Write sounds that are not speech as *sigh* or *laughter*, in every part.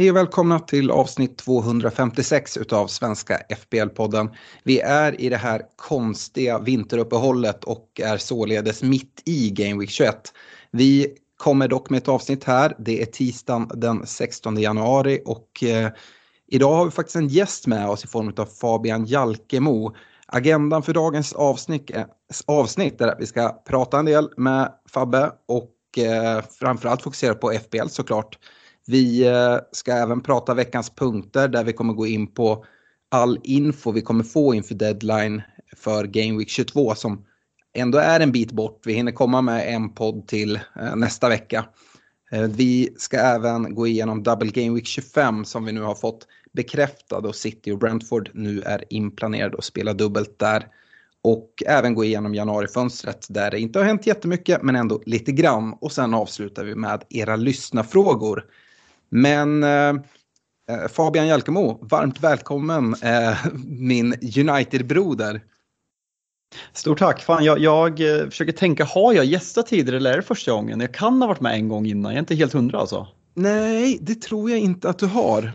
Hej och välkomna till avsnitt 256 utav Svenska FBL-podden. Vi är i det här konstiga vinteruppehållet och är således mitt i Game Week 21. Vi kommer dock med ett avsnitt här. Det är tisdagen den 16 januari och eh, idag har vi faktiskt en gäst med oss i form av Fabian Jalkemo. Agendan för dagens avsnitt, är- avsnitt är att vi ska prata en del med Fabbe och eh, framförallt fokusera på FBL såklart. Vi eh, ska även prata veckans punkter där vi kommer gå in på all info vi kommer få inför deadline för Game Week 22 som ändå är en bit bort. Vi hinner komma med en podd till eh, nästa vecka. Eh, vi ska även gå igenom Double Game Week 25 som vi nu har fått bekräftad och City och Brentford nu är inplanerade att spela dubbelt där. Och även gå igenom januarifönstret där det inte har hänt jättemycket men ändå lite grann. Och sen avslutar vi med era lyssnafrågor. Men eh, eh, Fabian Jalkemo, varmt välkommen eh, min United-broder. Stort tack! Fan, jag, jag försöker tänka, har jag gästat tidigare eller är det första gången? Jag kan ha varit med en gång innan, jag är inte helt hundra alltså. Nej, det tror jag inte att du har.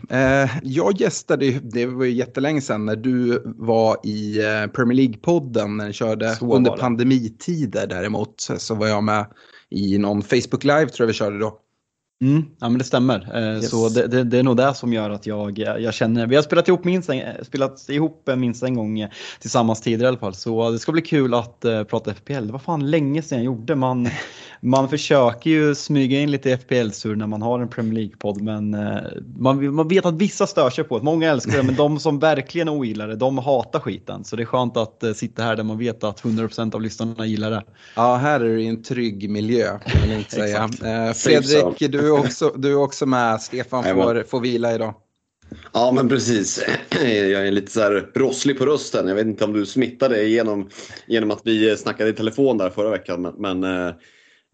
Jag gästade, det var ju jättelänge sedan, när du var i Premier League-podden när ni körde under pandemitider däremot. Så var jag med i någon Facebook Live tror jag vi körde då. Mm, ja men det stämmer. Eh, Yes. Så det, det, det är nog det som gör att jag, jag känner, vi har spelat ihop minst en, spelat ihop minst en gång eh, tillsammans tidigare i alla fall. Så det ska bli kul att uh, prata FPL. Det var fan länge sedan jag gjorde. Man, *laughs* man försöker ju smyga in lite FPL-sur när man har en Premier League-podd men eh, man, man vet att vissa stör sig på det. Många älskar det men de *laughs* som verkligen ogillar det, de hatar skiten. Så det är skönt att eh, sitta här där man vet att 100% av lyssnarna gillar det. Ja, här är det ju en trygg miljö, kan jag inte *laughs* säga. Fredrik, du är, också, du är också med. Stefan får, får vila idag. Ja, men precis. Jag är lite så här rosslig på rösten. Jag vet inte om du smittade genom, genom att vi snackade i telefon där förra veckan. Men, men,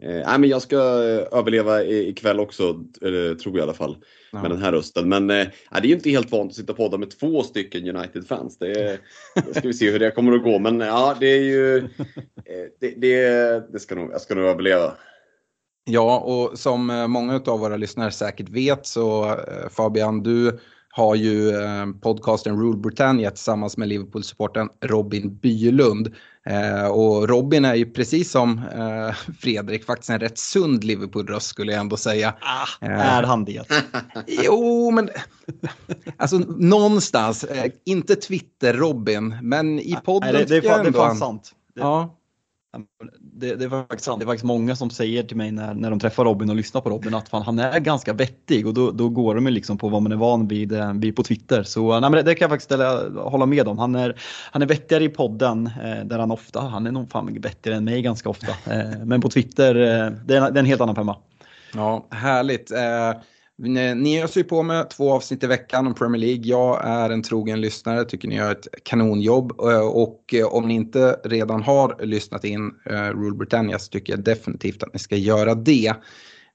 nej, men jag ska överleva ikväll också, eh, tror jag i alla fall, Ja. med den här rösten. Men nej, det är ju inte helt vanligt att sitta och podda med två stycken United-fans. Det, det ska vi se hur det kommer att gå. Men ja, det är ju... Det, det, det ska nog, jag ska nog överleva. Ja, och som eh, många av våra lyssnare säkert vet så eh, Fabian, du har ju eh, podcasten Rule Britannia tillsammans med Liverpool-supporten Robin Bylund. Och Robin är ju precis som Fredrik faktiskt en rätt sund Liverpool-röst skulle jag ändå säga. Ah, är han det? *laughs* Jo, men alltså någonstans, inte Twitter-Robin, men i podden Nej, det, det, är fan, det är fan sant. Det, Ja, det, det, är faktiskt sant. Det är faktiskt många som säger till mig när, när de träffar Robin och lyssnar på Robin att fan, han är ganska vettig och då, då går de ju liksom på vad man är van vid, eh, vid på Twitter. Så eh, nej, men det, det kan jag faktiskt ställa, hålla med om. Han är, han är vettigare i podden eh, där han ofta, han är nog fan mycket vettigare än mig ganska ofta. Eh, men på Twitter, eh, det, är, en- det är en helt annan femma. Ja, härligt. Eh, ni öser ju på med två avsnitt i veckan om Premier League. Jag är en trogen lyssnare, tycker ni gör ett kanonjobb. Eh, och eh, om ni inte redan har lyssnat in eh, Rule Britannia så tycker jag definitivt att ni ska göra det.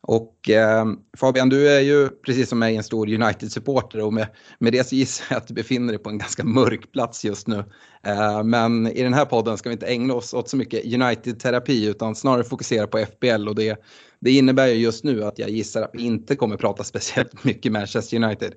Och eh, Fabian, du är ju precis som mig en stor United-supporter och med, med det så gissar jag att du befinner dig på en ganska mörk plats just nu. Eh, men i den här podden ska vi inte ägna oss åt så mycket United-terapi utan snarare fokusera på FBL och det, det innebär ju just nu att jag gissar att vi inte kommer prata speciellt mycket Manchester United.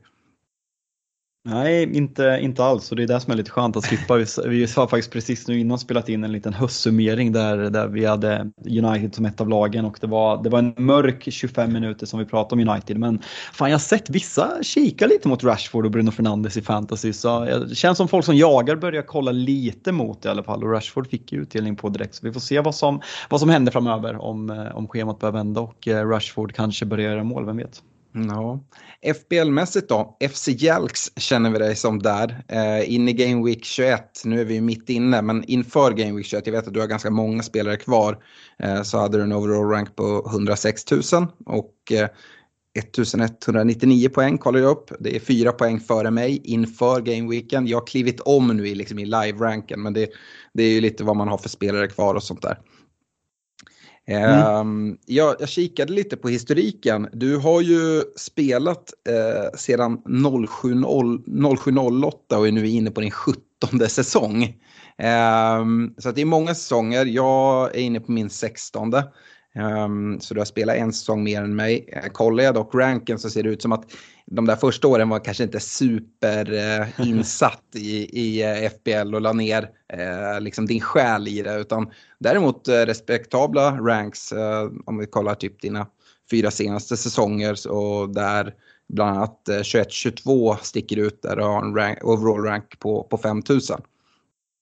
Nej, inte, inte alls och det är det som är lite skönt att slippa. Vi, vi har faktiskt precis nu innan spelat in en liten höstsummering där, där vi hade United som ett av lagen och det var, det var en mörk 25 minuter som vi pratade om United. Men fan jag har sett vissa kika lite mot Rashford och Bruno Fernandes i fantasy så det känns som folk som jagar börjar kolla lite mot det i alla fall och Rashford fick ju utdelning på direkt så vi får se vad som, vad som händer framöver om, eh, om schemat börjar vända och eh, Rashford kanske börjar göra mål, vem vet? Ja. FBL-mässigt då, FC Jalks känner vi dig som där. Eh, in i Game Week 21, nu är vi ju mitt inne, men inför Game Week 21, jag vet att du har ganska många spelare kvar, eh, så hade du en overall rank på 106 000 och eh, 1199 poäng kollar jag upp. Det är fyra poäng före mig inför Game Weekend. Jag har klivit om nu i, liksom, i live-ranken, men det, det är ju lite vad man har för spelare kvar och sånt där. Mm. Ehm, jag, jag kikade lite på historiken. Du har ju spelat eh, sedan 0708 och är nu inne på din 17 säsong. Eh, så det är många säsonger. Jag är inne på min 16. Um, så du har spelat en säsong mer än mig. Uh, kollar jag dock ranken så ser det ut som att de där första åren var kanske inte super uh, *laughs* insatt i, i eh, FBL och la ner liksom din själ i det. Utan däremot respektabla ranks om vi kollar typ dina fyra senaste säsonger och där bland annat 21-22 sticker ut där du har en rank, overall rank på, på 5000.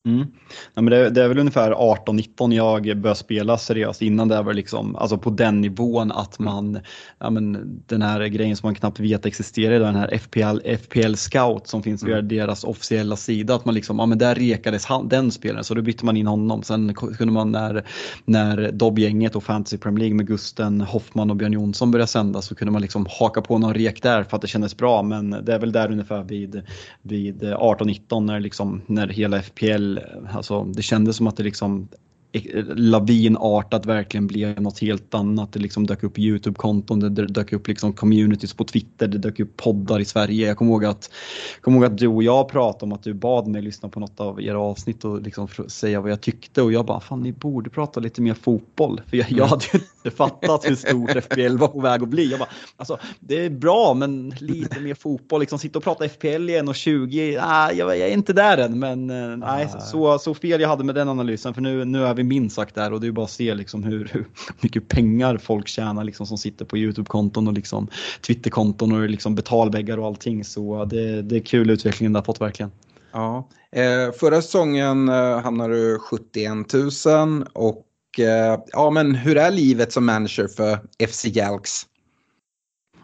Mm. Ja, men det, det, är väl ungefär 18-19 jag började spela seriöst. Innan det var liksom, alltså på den nivån att mm. man, ja, men den här grejen som man knappt vet existerar, den här FPL, FPL scout som finns via mm. deras officiella sida, att man liksom, ja men där rekades han, den spelaren så då bytte man in honom. Sen kunde man när, när Dobb-gänget och Fantasy Premier League med Gusten Hoffman och Björn Jonsson började sända så kunde man liksom haka på någon rek där för att det kändes bra. Men det är väl där ungefär vid, vid 18-19 när, liksom, när hela FPL alltså det kändes som att det liksom lavinartat verkligen blev något helt annat. Det liksom dök upp Youtube-konton, det dök upp liksom communities på Twitter, det dök upp poddar i Sverige. Jag kommer ihåg att, kom ihåg att du och jag pratade om att du bad mig lyssna på något av era avsnitt och liksom säga vad jag tyckte och jag bara, fan ni borde prata lite mer fotboll. För jag, jag hade ju inte fattat hur stort *laughs* FPL var på väg att bli. Jag bara, alltså, det är bra men lite mer fotboll, liksom sitta och prata FPL i 1.20, ah, jag, jag är inte där än men eh, nej, så, så fel jag hade med den analysen för nu, nu är vi minst sagt där och det är bara att se liksom hur, hur mycket pengar folk tjänar liksom som sitter på Youtube-konton och liksom Twitter-konton och liksom betalväggar och allting. Så det, det är kul utvecklingen det har fått verkligen. Ja. Eh, förra säsongen eh, hamnade du 71 000 och eh, ja men hur är livet som manager för FC Jalks?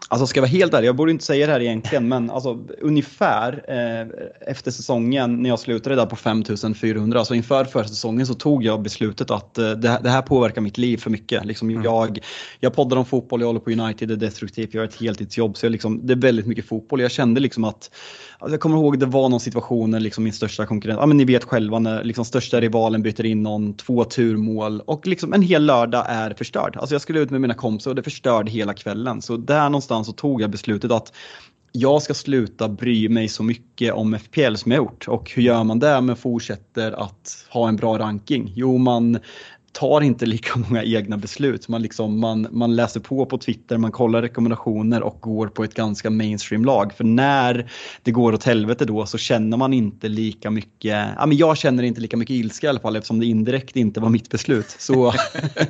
Alltså ska jag vara helt ärlig, jag borde inte säga det här egentligen, men alltså ungefär eh, efter säsongen när jag slutade där på 5400, alltså inför förra säsongen så tog jag beslutet att eh, det, det, här påverkar mitt liv för mycket. Liksom mm. jag, jag poddar om fotboll, jag håller på United, det är destruktivt, jag har ett heltidsjobb, så jag liksom, det är väldigt mycket fotboll. Jag kände liksom att Alltså jag kommer ihåg det var någon situation när liksom min största konkurrent, ja men ni vet själva när liksom största rivalen byter in någon, två turmål och liksom en hel lördag är förstörd. Alltså jag skulle ut med mina kompisar och det förstörde hela kvällen. Så där någonstans så tog jag beslutet att jag ska sluta bry mig så mycket om FPL som jag gjort. Och hur gör man det men fortsätter att ha en bra ranking? Jo, man tar inte lika många egna beslut. Man, liksom, man, man läser på på Twitter, man kollar rekommendationer och går på ett ganska mainstream lag. För när det går åt helvete då så känner man inte lika mycket, ja men jag känner inte lika mycket ilska i alla fall eftersom det indirekt inte var mitt beslut. Så,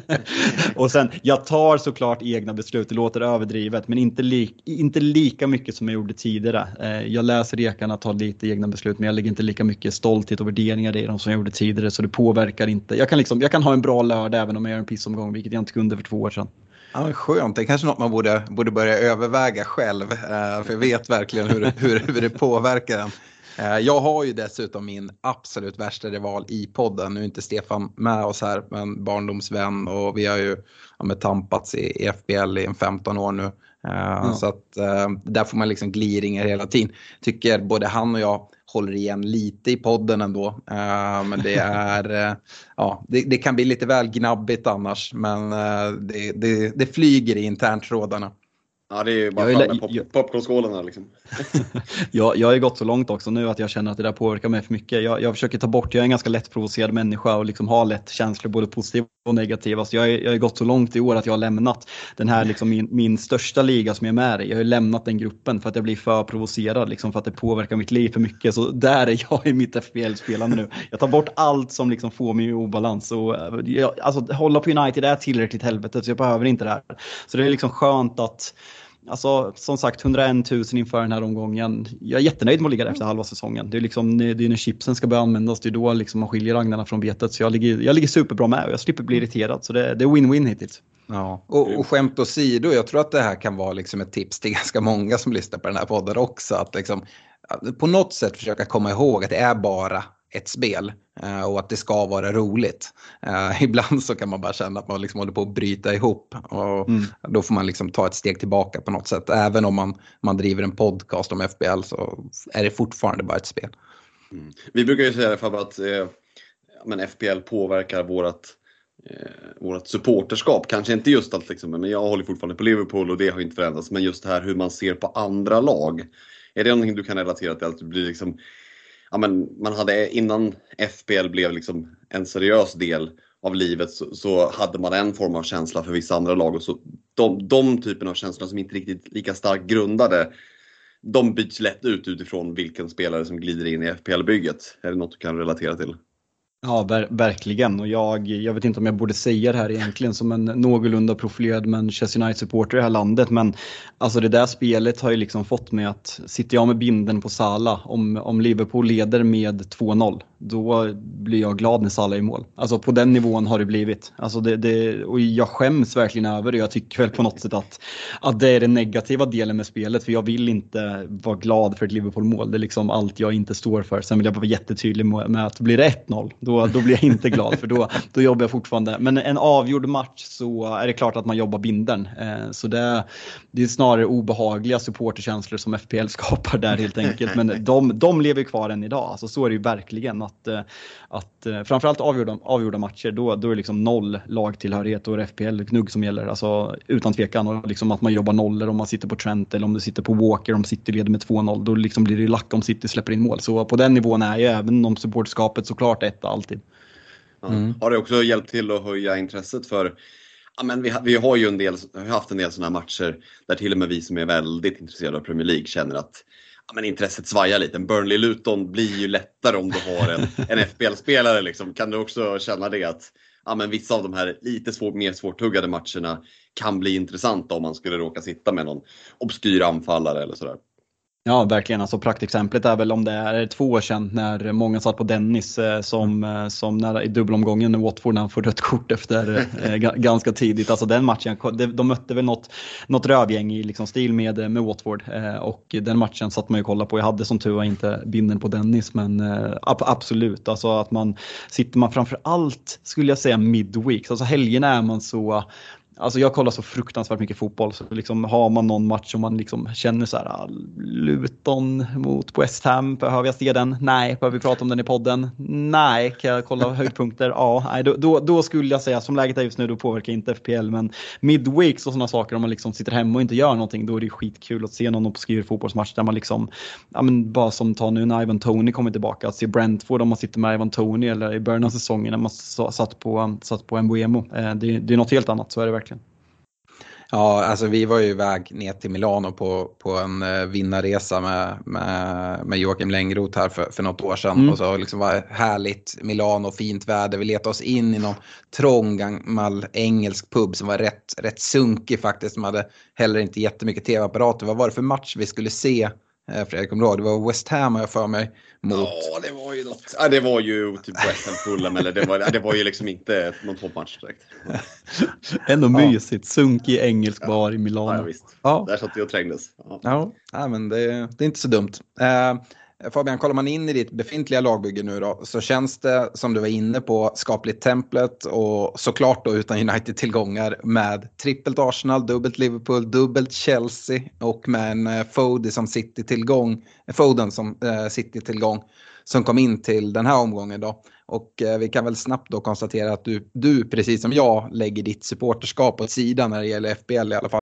*laughs* och sen, jag tar såklart egna beslut, det låter överdrivet, men inte, li, inte lika mycket som jag gjorde tidigare. Eh, jag läser rekarna, tar lite egna beslut, men jag lägger inte lika mycket stolthet och värderingar i dem som jag gjorde tidigare, så det påverkar inte. Jag kan, liksom, jag kan ha en bra bra lördag även om jag gör en pissomgång, vilket jag inte kunde för två år sedan. Ja, skönt, det är kanske något man borde, borde börja överväga själv. Eh, för jag vet verkligen hur, hur, hur det påverkar en. Eh, jag har ju dessutom min absolut värsta rival i podden. Nu är inte Stefan med oss här, men barndomsvän och vi har ju ja, tampats i, i FBL i en 15 år nu. Eh, ja. Så att där får man liksom gliringar hela tiden. Tycker både han och jag håller igen lite i podden ändå. Uh, men det är, uh, ja, det, det, kan bli lite väl gnabbigt annars. Men uh, det, det, det, flyger i interntrådarna. Ja, det är ju bara fram med pop, popcornskålarna liksom. *laughs* jag, jag har gått så långt också nu att jag känner att det där påverkar mig för mycket. Jag, jag försöker ta bort, jag är en ganska lättprovocerad människa och liksom har lätt känslor både positiva och negativa. Så jag, jag har gått så långt i år att jag har lämnat den här liksom min, min största liga som jag är med i. Jag har lämnat den gruppen för att jag blir för provocerad, liksom för att det påverkar mitt liv för mycket. Så där är jag i mitt FBL-spelande nu. Jag tar bort allt som liksom får mig i obalans. Och, eh, jag, alltså, hålla på United är tillräckligt helvete så jag behöver inte det här. Så det är liksom skönt att Alltså som sagt 101 000 inför den här omgången. Jag är jättenöjd med att ligga där efter halva säsongen. Det är, liksom, det är när chipsen ska börja användas, det är då liksom man skiljer agnarna från betet. Så jag ligger, jag ligger superbra med och jag slipper bli irriterad. Så det, det är win-win hittills. Ja, och, och skämt åsido, jag tror att det här kan vara liksom ett tips till *laughs* ganska många som lyssnar på den här podden också. Att liksom, på något sätt försöka komma ihåg att det är bara ett spel eh, och att det ska vara roligt. Uh, *laughs* ibland så kan man bara känna att man liksom håller på att bryta ihop och mm. då får man liksom ta ett steg tillbaka på något sätt. Även om man, man driver en podcast om FBL så är det fortfarande bara ett spel. Mm. Vi brukar ju säga det för att eh, men FPL påverkar vårt eh, vårt supporterskap. Kanske inte just allt, liksom, men jag håller fortfarande på Liverpool och det har inte förändrats. Men just det här hur man ser på andra lag. Är det någonting du kan relatera till? Att det blir liksom, ja, men man hade innan FPL blev liksom en seriös del av livet så, så, hade man en form av känsla för vissa andra lag. Och så de, de typen av känslor som inte riktigt lika starkt grundade de byts lätt ut utifrån vilken spelare som glider in i FPL-bygget. Är det något du kan relatera till? Ja, ver verkligen. Och jag, jag vet inte om jag borde säga det här egentligen som en någorlunda profilerad Manchester United-supporter i det här landet. Men alltså det där spelet har ju liksom fått mig att, sitter jag med binden på Sala om, om Liverpool leder med 2-0, då blir jag glad när Salah är i mål. Alltså på den nivån har det blivit. Alltså det, det, och jag skäms verkligen över det. Jag tycker väl på något sätt att, att det är den negativa delen med spelet. För jag vill inte vara glad för ett Liverpool-mål. Det är liksom allt jag inte står för. Sen vill jag vara jättetydlig med att blir det 1-0, då, då blir jag inte glad. För då, då jobbar jag fortfarande. Men en avgjord match så är det klart att man jobbar binden. Eh, så det, det är snarare obehagliga supporterkänslor som FPL skapar där helt enkelt. Men de, de lever kvar än idag. Alltså så är det ju verkligen. Att att, eh, att eh, framförallt avgjorda, avgjorda matcher, då, då är det liksom noll lagtillhörighet och FPL gnugg som gäller. Alltså utan tvekan. Och liksom att man jobbar nollor om man sitter på Trent eller om du sitter på Walker om City leder med 2-0. Då liksom blir det lack om City släpper in mål. Så på den nivån är ju även om supporterskapet såklart etta alltid. Mm. Har det också hjälpt till att höja intresset för Ja, men vi, vi har ju en del, har haft en del sådana här matcher där till och med vi som är väldigt intresserade av Premier League känner att men intresset svajar lite. Burnley-Luton blir ju lättare om du har en, en FBL-spelare. Liksom. Kan du också känna det att ja, men vissa av de här lite svår, mer svårtuggade matcherna kan bli intressanta om man skulle råka sitta med någon obskyr anfallare eller sådär. Ja, verkligen. Alltså, praktexemplet är väl om det är två år sedan när många satt på Dennis eh, som, eh, som när, i dubbelomgången när Watford när han får rött kort efter eh, *laughs* ganska tidigt. Alltså den matchen, de mötte väl något, något rövgäng i liksom stil med, med Watford och den matchen satt man ju och kollade på. Jag hade som tur var inte binden på Dennis men absolut, alltså att man sitter man framför allt skulle jag säga midweeks, alltså helgerna är man så Alltså jag kollar så fruktansvärt mycket fotboll så liksom har man någon match som man liksom känner så här ah, Luton mot West Ham, behöver jag se den? Nej. Behöver vi prata om den i podden? Nej. Kan jag kolla höjdpunkter? Ja. Nej, då, då, då, skulle jag säga, som läget är just nu, då påverkar inte FPL men midweeks och sådana saker om man liksom sitter hemma och inte gör någonting, då är det skitkul att se någon obskyr fotbollsmatch där man liksom, ja men bara som ta nu när Ivan Tony kommer tillbaka, att se Brentford om man sitter med Ivan Tony eller i början av säsongen när man satt på, satt på Mbuemo. Eh, det, det är något helt annat, så är det verkligen. Ja, alltså vi var ju iväg ner till Milano på, på en uh, vinnarresa med, med, med Joakim Längroth här för, för något år sedan. Mm. Och så liksom var härligt Milano, fint väder. Vi letade oss in i någon trång gammal engelsk pub som var rätt, rätt sunkig faktiskt. De hade heller inte jättemycket tv-apparater. Vad var det för match vi skulle se? Eh, Fredrik, kommer du ihåg? Det var West Ham har jag för mig. Mot... Ja, det var ju något. Ja, det var ju typ West Ham Fulham eller det var, det var ju liksom inte någon toppmatch direkt. *laughs* Ändå mysigt. Sunkig engelsk bar i Milano. Ja, visst. Ja. Där satt vi och trängdes. Ja, ja men det, det är inte så dumt. Uh, Eh, Fabian, kollar man in i ditt befintliga lagbygge nu då så känns det som du var inne på skapligt templet och såklart då utan United-tillgångar med trippelt Arsenal, dubbelt Liverpool, dubbelt Chelsea och med en eh, Foden som City-tillgång, eh, Foden som eh, City-tillgång som kom in till den här omgången då. Och eh, vi kan väl snabbt då konstatera att du, du, precis som jag, lägger ditt supporterskap åt sidan när det gäller FBL i alla fall.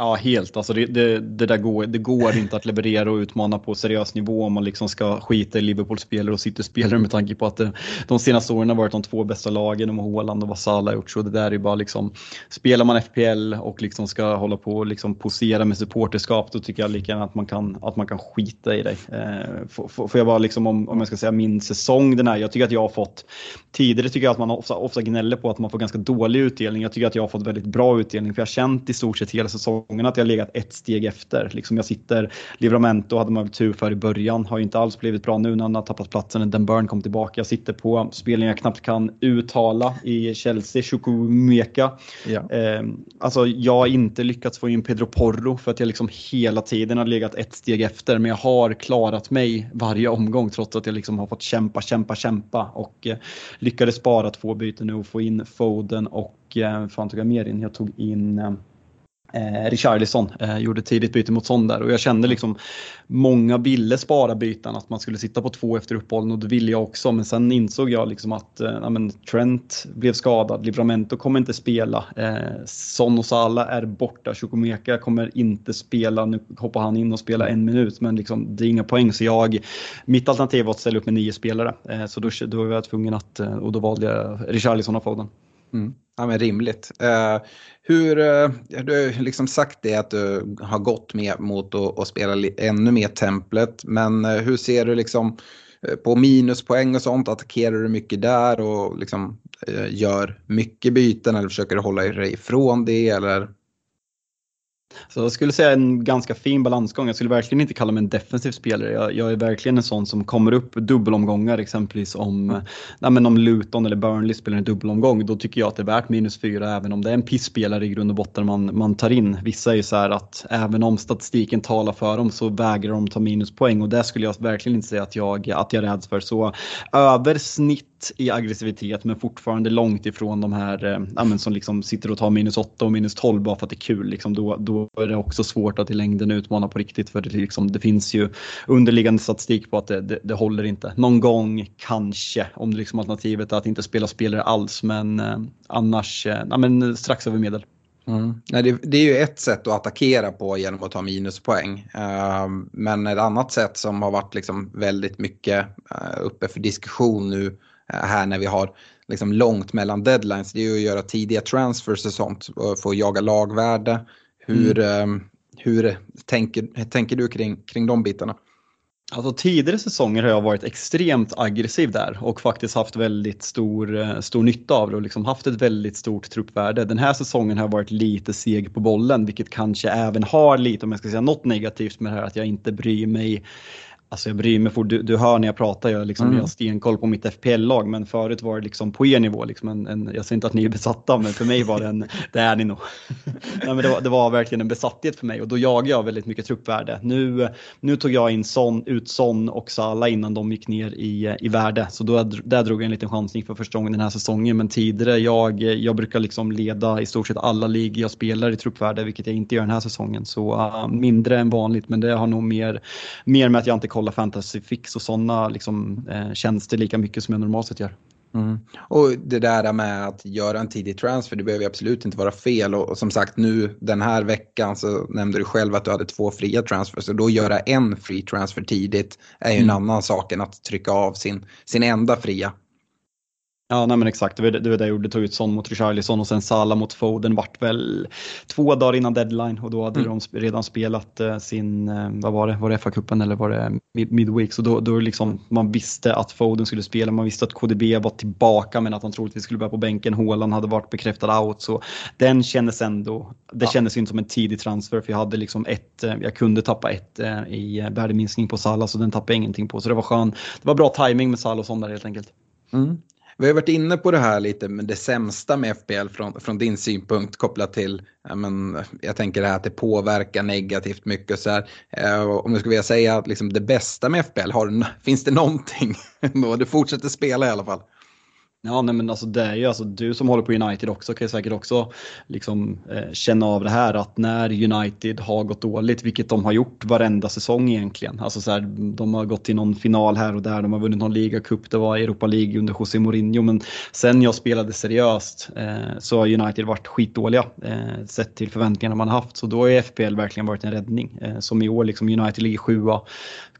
Ja, helt. Alltså det, det, det, där går, det går inte att leverera och utmana på seriös nivå om man liksom ska skita i Liverpool-spelare och City-spelare med tanke på att det, de senaste åren har varit de två bästa lagen och Haaland och vad Salah gjort. Så det där är bara liksom, spelar man FPL och liksom ska hålla på och liksom posera med supporterskap, då tycker jag lika gärna att man kan, att man kan skita i det. Eh, får, får jag bara liksom, om, om jag ska säga min säsong den här, jag tycker att jag har fått, tidigare tycker jag att man ofta, ofta gnäller på att man får ganska dålig utdelning. Jag tycker att jag har fått väldigt bra utdelning, för jag har känt i stort sett hela säsongen säsongen att jag legat ett steg efter. Liksom jag sitter, Livramento hade man väl tur för i början, har ju inte alls blivit bra nu när han har tappat platsen när Den Burn kom tillbaka. Jag sitter på spelningar jag knappt kan uttala i Chelsea, Chukwuemeka. Ja. Eh, alltså jag har inte lyckats få in Pedro Porro för att jag liksom hela tiden har legat ett steg efter. Men jag har klarat mig varje omgång trots att jag liksom har fått kämpa, kämpa, kämpa. Och eh, lyckades spara två byten nu och få in Foden och, eh, fan tog jag mer in? Jag tog in eh, Richarlison eh, gjorde tidigt byte mot Son där och jag kände liksom många ville spara byten att man skulle sitta på två efter uppehållen och det ville jag också men sen insåg jag liksom att eh, men Trent blev skadad, Livramento kommer inte spela, eh, Son och Salah är borta, Chukwemeka kommer inte spela, nu hoppar han in och spelar en minut men liksom, det är inga poäng så jag, mitt alternativ var att ställa upp med nio spelare eh, så då, då var jag tvungen att, eh, och då valde jag Richarlison av Foden. Mm. Ja, men rimligt. Uh, hur, uh, du har liksom sagt det att du har gått med mot att, att spela ännu mer templet, men uh, hur ser du liksom på minuspoäng och sånt, attackerar du mycket där och liksom gör mycket byten eller försöker du hålla dig ifrån det eller? Så jag skulle säga en ganska fin balansgång. Jag skulle verkligen inte kalla mig en defensiv spelare. Jag, jag är verkligen en sån som kommer upp dubbelomgångar exempelvis om, mm. nej, men om Luton eller Burnley spelar en dubbelomgång. Då tycker jag att det är värt minus fyra även om det är en pissspelare i grund och botten man, man tar in. Vissa är ju så här att även om statistiken talar för dem så vägrar de ta minuspoäng och det skulle jag verkligen inte säga att jag, att jag räds för. Så över snitt i aggressivitet men fortfarande långt ifrån de här eh, som liksom sitter och tar minus 8 och minus 12 bara för att det är kul. Liksom, då, då är det också svårt att i längden utmana på riktigt för det, liksom, det finns ju underliggande statistik på att det, det, det håller inte. Någon gång kanske om det liksom alternativet är att inte spela spelare alls men eh, annars eh, ja, men strax över medel. Mm. Nej, det, det, är ju ett sätt att attackera på genom att ta minuspoäng. Uh, men ett annat sätt som har varit liksom väldigt mycket uh, uppe för diskussion nu här när vi har liksom långt mellan deadlines. Det är ju att göra tidiga transfers och sånt och få jaga lagvärde. Hur, mm. eh, hur tänker, tänker du kring, kring de bitarna? Alltså tidigare säsonger har jag varit extremt aggressiv där och faktiskt haft väldigt stor, eh, stor nytta av det och liksom haft ett väldigt stort truppvärde. Den här säsongen har jag varit lite seg på bollen vilket kanske även har lite, om jag ska säga något negativt med det här, att jag inte bryr mig Alltså jag bryr mig, för du, du hör när jag pratar, jag, liksom, mm. jag har stenkoll på mitt FPL-lag, men förut var det liksom på er nivå. Liksom en, en, jag säger inte att ni är besatta, men för mig var det en, *laughs* det är ni nog. *laughs* Nej, men det, var, det var verkligen en besatthet för mig och då jagar jag väldigt mycket truppvärde. Nu, nu tog jag in son, ut Son och Sala innan de gick ner i, i värde, så då, där drog jag en liten chansning för första gången den här säsongen. Men tidigare, jag, jag brukar liksom leda i stort sett alla ligor jag spelar i truppvärde, vilket jag inte gör den här säsongen. Så uh, mindre än vanligt, men det har nog mer, mer med att jag inte kolla fantasy fix och sådana liksom, eh, tjänster lika mycket som jag normalt sett gör. Mm. Och det där med att göra en tidig transfer, det behöver absolut inte vara fel. Och, och, som sagt nu den här veckan så nämnde du själv att du hade två fria transfers. Så då göra en free transfer tidigt är ju mm. en annan sak än att trycka av sin, sin enda fria. Ja, nej men exakt. Det var det, det jag gjorde. Tog ut Son mot Richarlison och sen Salah mot Foden vart väl två dagar innan deadline och då hade mm. de redan spelat uh, sin, uh, vad var det, var det FA-cupen eller var det mid Midweek? Så då, då liksom, man visste att Foden skulle spela, man visste att KDB var tillbaka men att han troligtvis skulle börja på bänken. Håland hade varit bekräftad out så den kändes ändå, det ja. kändes inte som en tidig transfer för jag hade liksom ett, uh, jag kunde tappa ett i värdeminskning på Salah så den tappade jag ingenting på. Så det var skön, det var bra timing med Salah och sånt där helt enkelt. Mm. Vi har varit inne på det här lite med det sämsta med FBL från, från din synpunkt kopplat till, ja, men, jag tänker det här att det påverkar negativt mycket. Så här, eh, om jag skulle vilja säga att liksom det bästa med FBL, har, *laughs* finns det någonting? *laughs* du fortsätter spela i alla fall. Ja, nej, men alltså det är ju alltså du som håller på United också kan ju säkert också liksom eh, känna av det här att när United har gått dåligt, vilket de har gjort varenda säsong egentligen. Alltså så här, de har gått till någon final här och där, de har vunnit någon ligacup, det var Europa League under José Mourinho, men sen jag spelade seriöst eh, så har United varit skitdåliga eh, sett till förväntningarna man haft, så då har FPL verkligen varit en räddning. Eh, som i år, liksom United ligger sjua,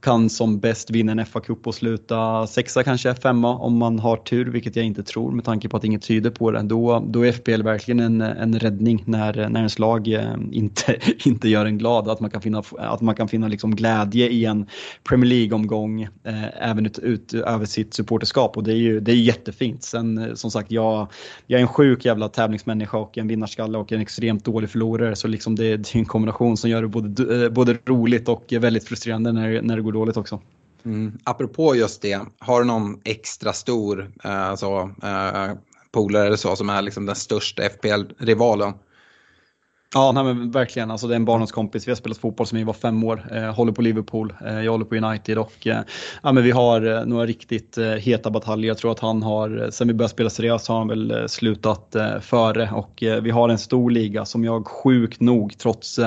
kan som bäst vinna en FA-cup och sluta sexa kanske, femma om man har tur, vilket jag inte tror med tanke på att inget tyder på det. Då, då är FPL verkligen en, en räddning när, när ens lag eh, inte, *laughs* inte gör en glad. Att man kan finna, att man kan finna liksom glädje i en Premier League-omgång eh, även ut, ut, över sitt supporterskap och det är ju det är jättefint. Sen eh, som sagt, jag, jag är en sjuk jävla tävlingsmänniska och en vinnarskalle och en extremt dålig förlorare så liksom det, det är en kombination som gör det både, eh, både roligt och väldigt frustrerande när, när det går dåligt också. Mm. Apropå just det, har du någon extra stor eh, alltså, eh, polare eller så som är liksom den största FPL-rivalen? Ja, nej, men verkligen. Alltså, det är en barndomskompis. Vi har spelat fotboll som vi var fem år. Eh, håller på Liverpool, eh, jag håller på United och eh, ja, men vi har eh, några riktigt eh, heta bataljer. Jag tror att han har, eh, sen vi började spela seriöst har han väl eh, slutat eh, före och eh, vi har en stor liga som jag sjukt nog, trots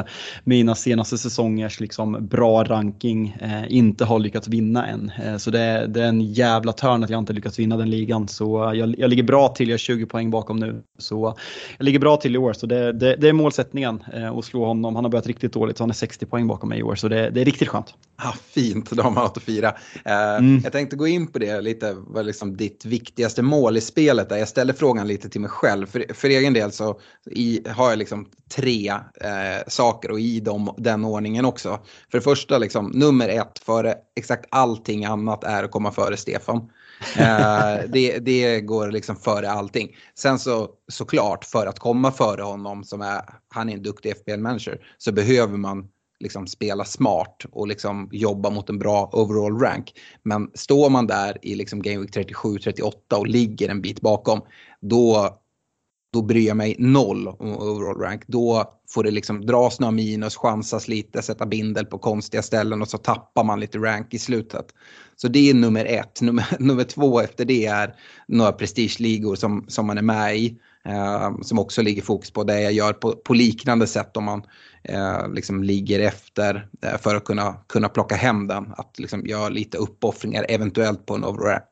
mina senaste säsongers liksom, bra ranking, inte har lyckats vinna än. så det, det, är en jävla törn att jag inte lyckats vinna den ligan. Så jag, jag ligger bra till, jag är 20 poäng bakom nu. Så jag ligger bra till i år, så det, det, det är målsättningen målsättningen eh, och slå honom. Han har börjat riktigt dåligt så han är 60 poäng bakom mig i år så det, det är riktigt skönt. Ah, fint, då har man att fira. Eh, mm. Jag tänkte gå in på det lite, vad liksom ditt viktigaste mål i spelet är. Jag ställer frågan lite till mig själv. För, för egen del så i, har jag liksom tre eh, saker och i dem, den ordningen också. För det första, liksom, nummer ett före exakt allting annat är att komma före Stefan. Eh, det, det går liksom före allting. Sen så såklart för att komma före honom som är, han är en duktig FBL-manager så behöver man liksom spela smart och liksom jobba mot en bra overall rank. Men står man där i liksom Game Week 37-38 och ligger en bit bakom, då, då bryr jag mig noll om overall rank. Då får det liksom dras några minus, chansas lite, sätta bindel på konstiga ställen och så tappar man lite rank i slutet. Så det är nummer ett. Nummer, *laughs* nummer två efter det är några prestigeligor som, som man är med i. Eh, som också ligger fokus på det jag gör på, på liknande sätt om man eh, liksom ligger efter eh, för att kunna, kunna plocka hem den. Att liksom göra lite uppoffringar eventuellt på en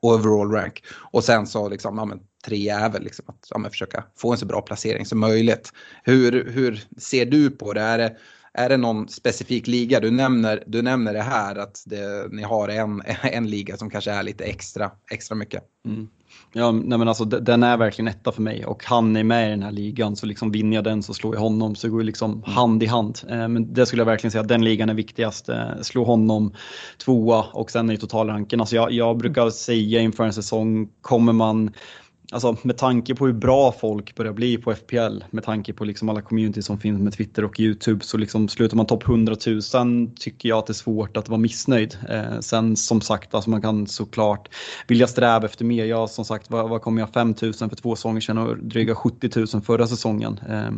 overall rank. Och sen så liksom, ja, men, tre är väl liksom att ja, försöka få en så bra placering som möjligt. Hur, hur ser du på det? Är det är det någon specifik liga? Du nämner, du nämner det här att det, ni har en, *laughs* en liga som kanske är lite extra, extra mycket. Mm. Ja, nej men alltså, den är verkligen etta för mig och han är med i den här ligan så liksom vinner jag den så slår jag honom så det går liksom mm. hand i hand. Eh, men det skulle jag verkligen säga att den ligan är viktigast. Eh, slå honom tvåa och sen det totalranken. Alltså jag, jag brukar säga inför en säsong, kommer man alltså med tanke på hur bra folk börjar bli på FPL, med tanke på liksom alla community som finns med Twitter och YouTube, så liksom slutar man topp 100 000 tycker jag att det är svårt att vara missnöjd. Eh, sen som sagt, alltså man kan såklart vilja sträva efter mer. Jag som sagt, vad, vad kom jag 5 000 för två säsonger sedan och dryga 70 000 förra säsongen. Eh,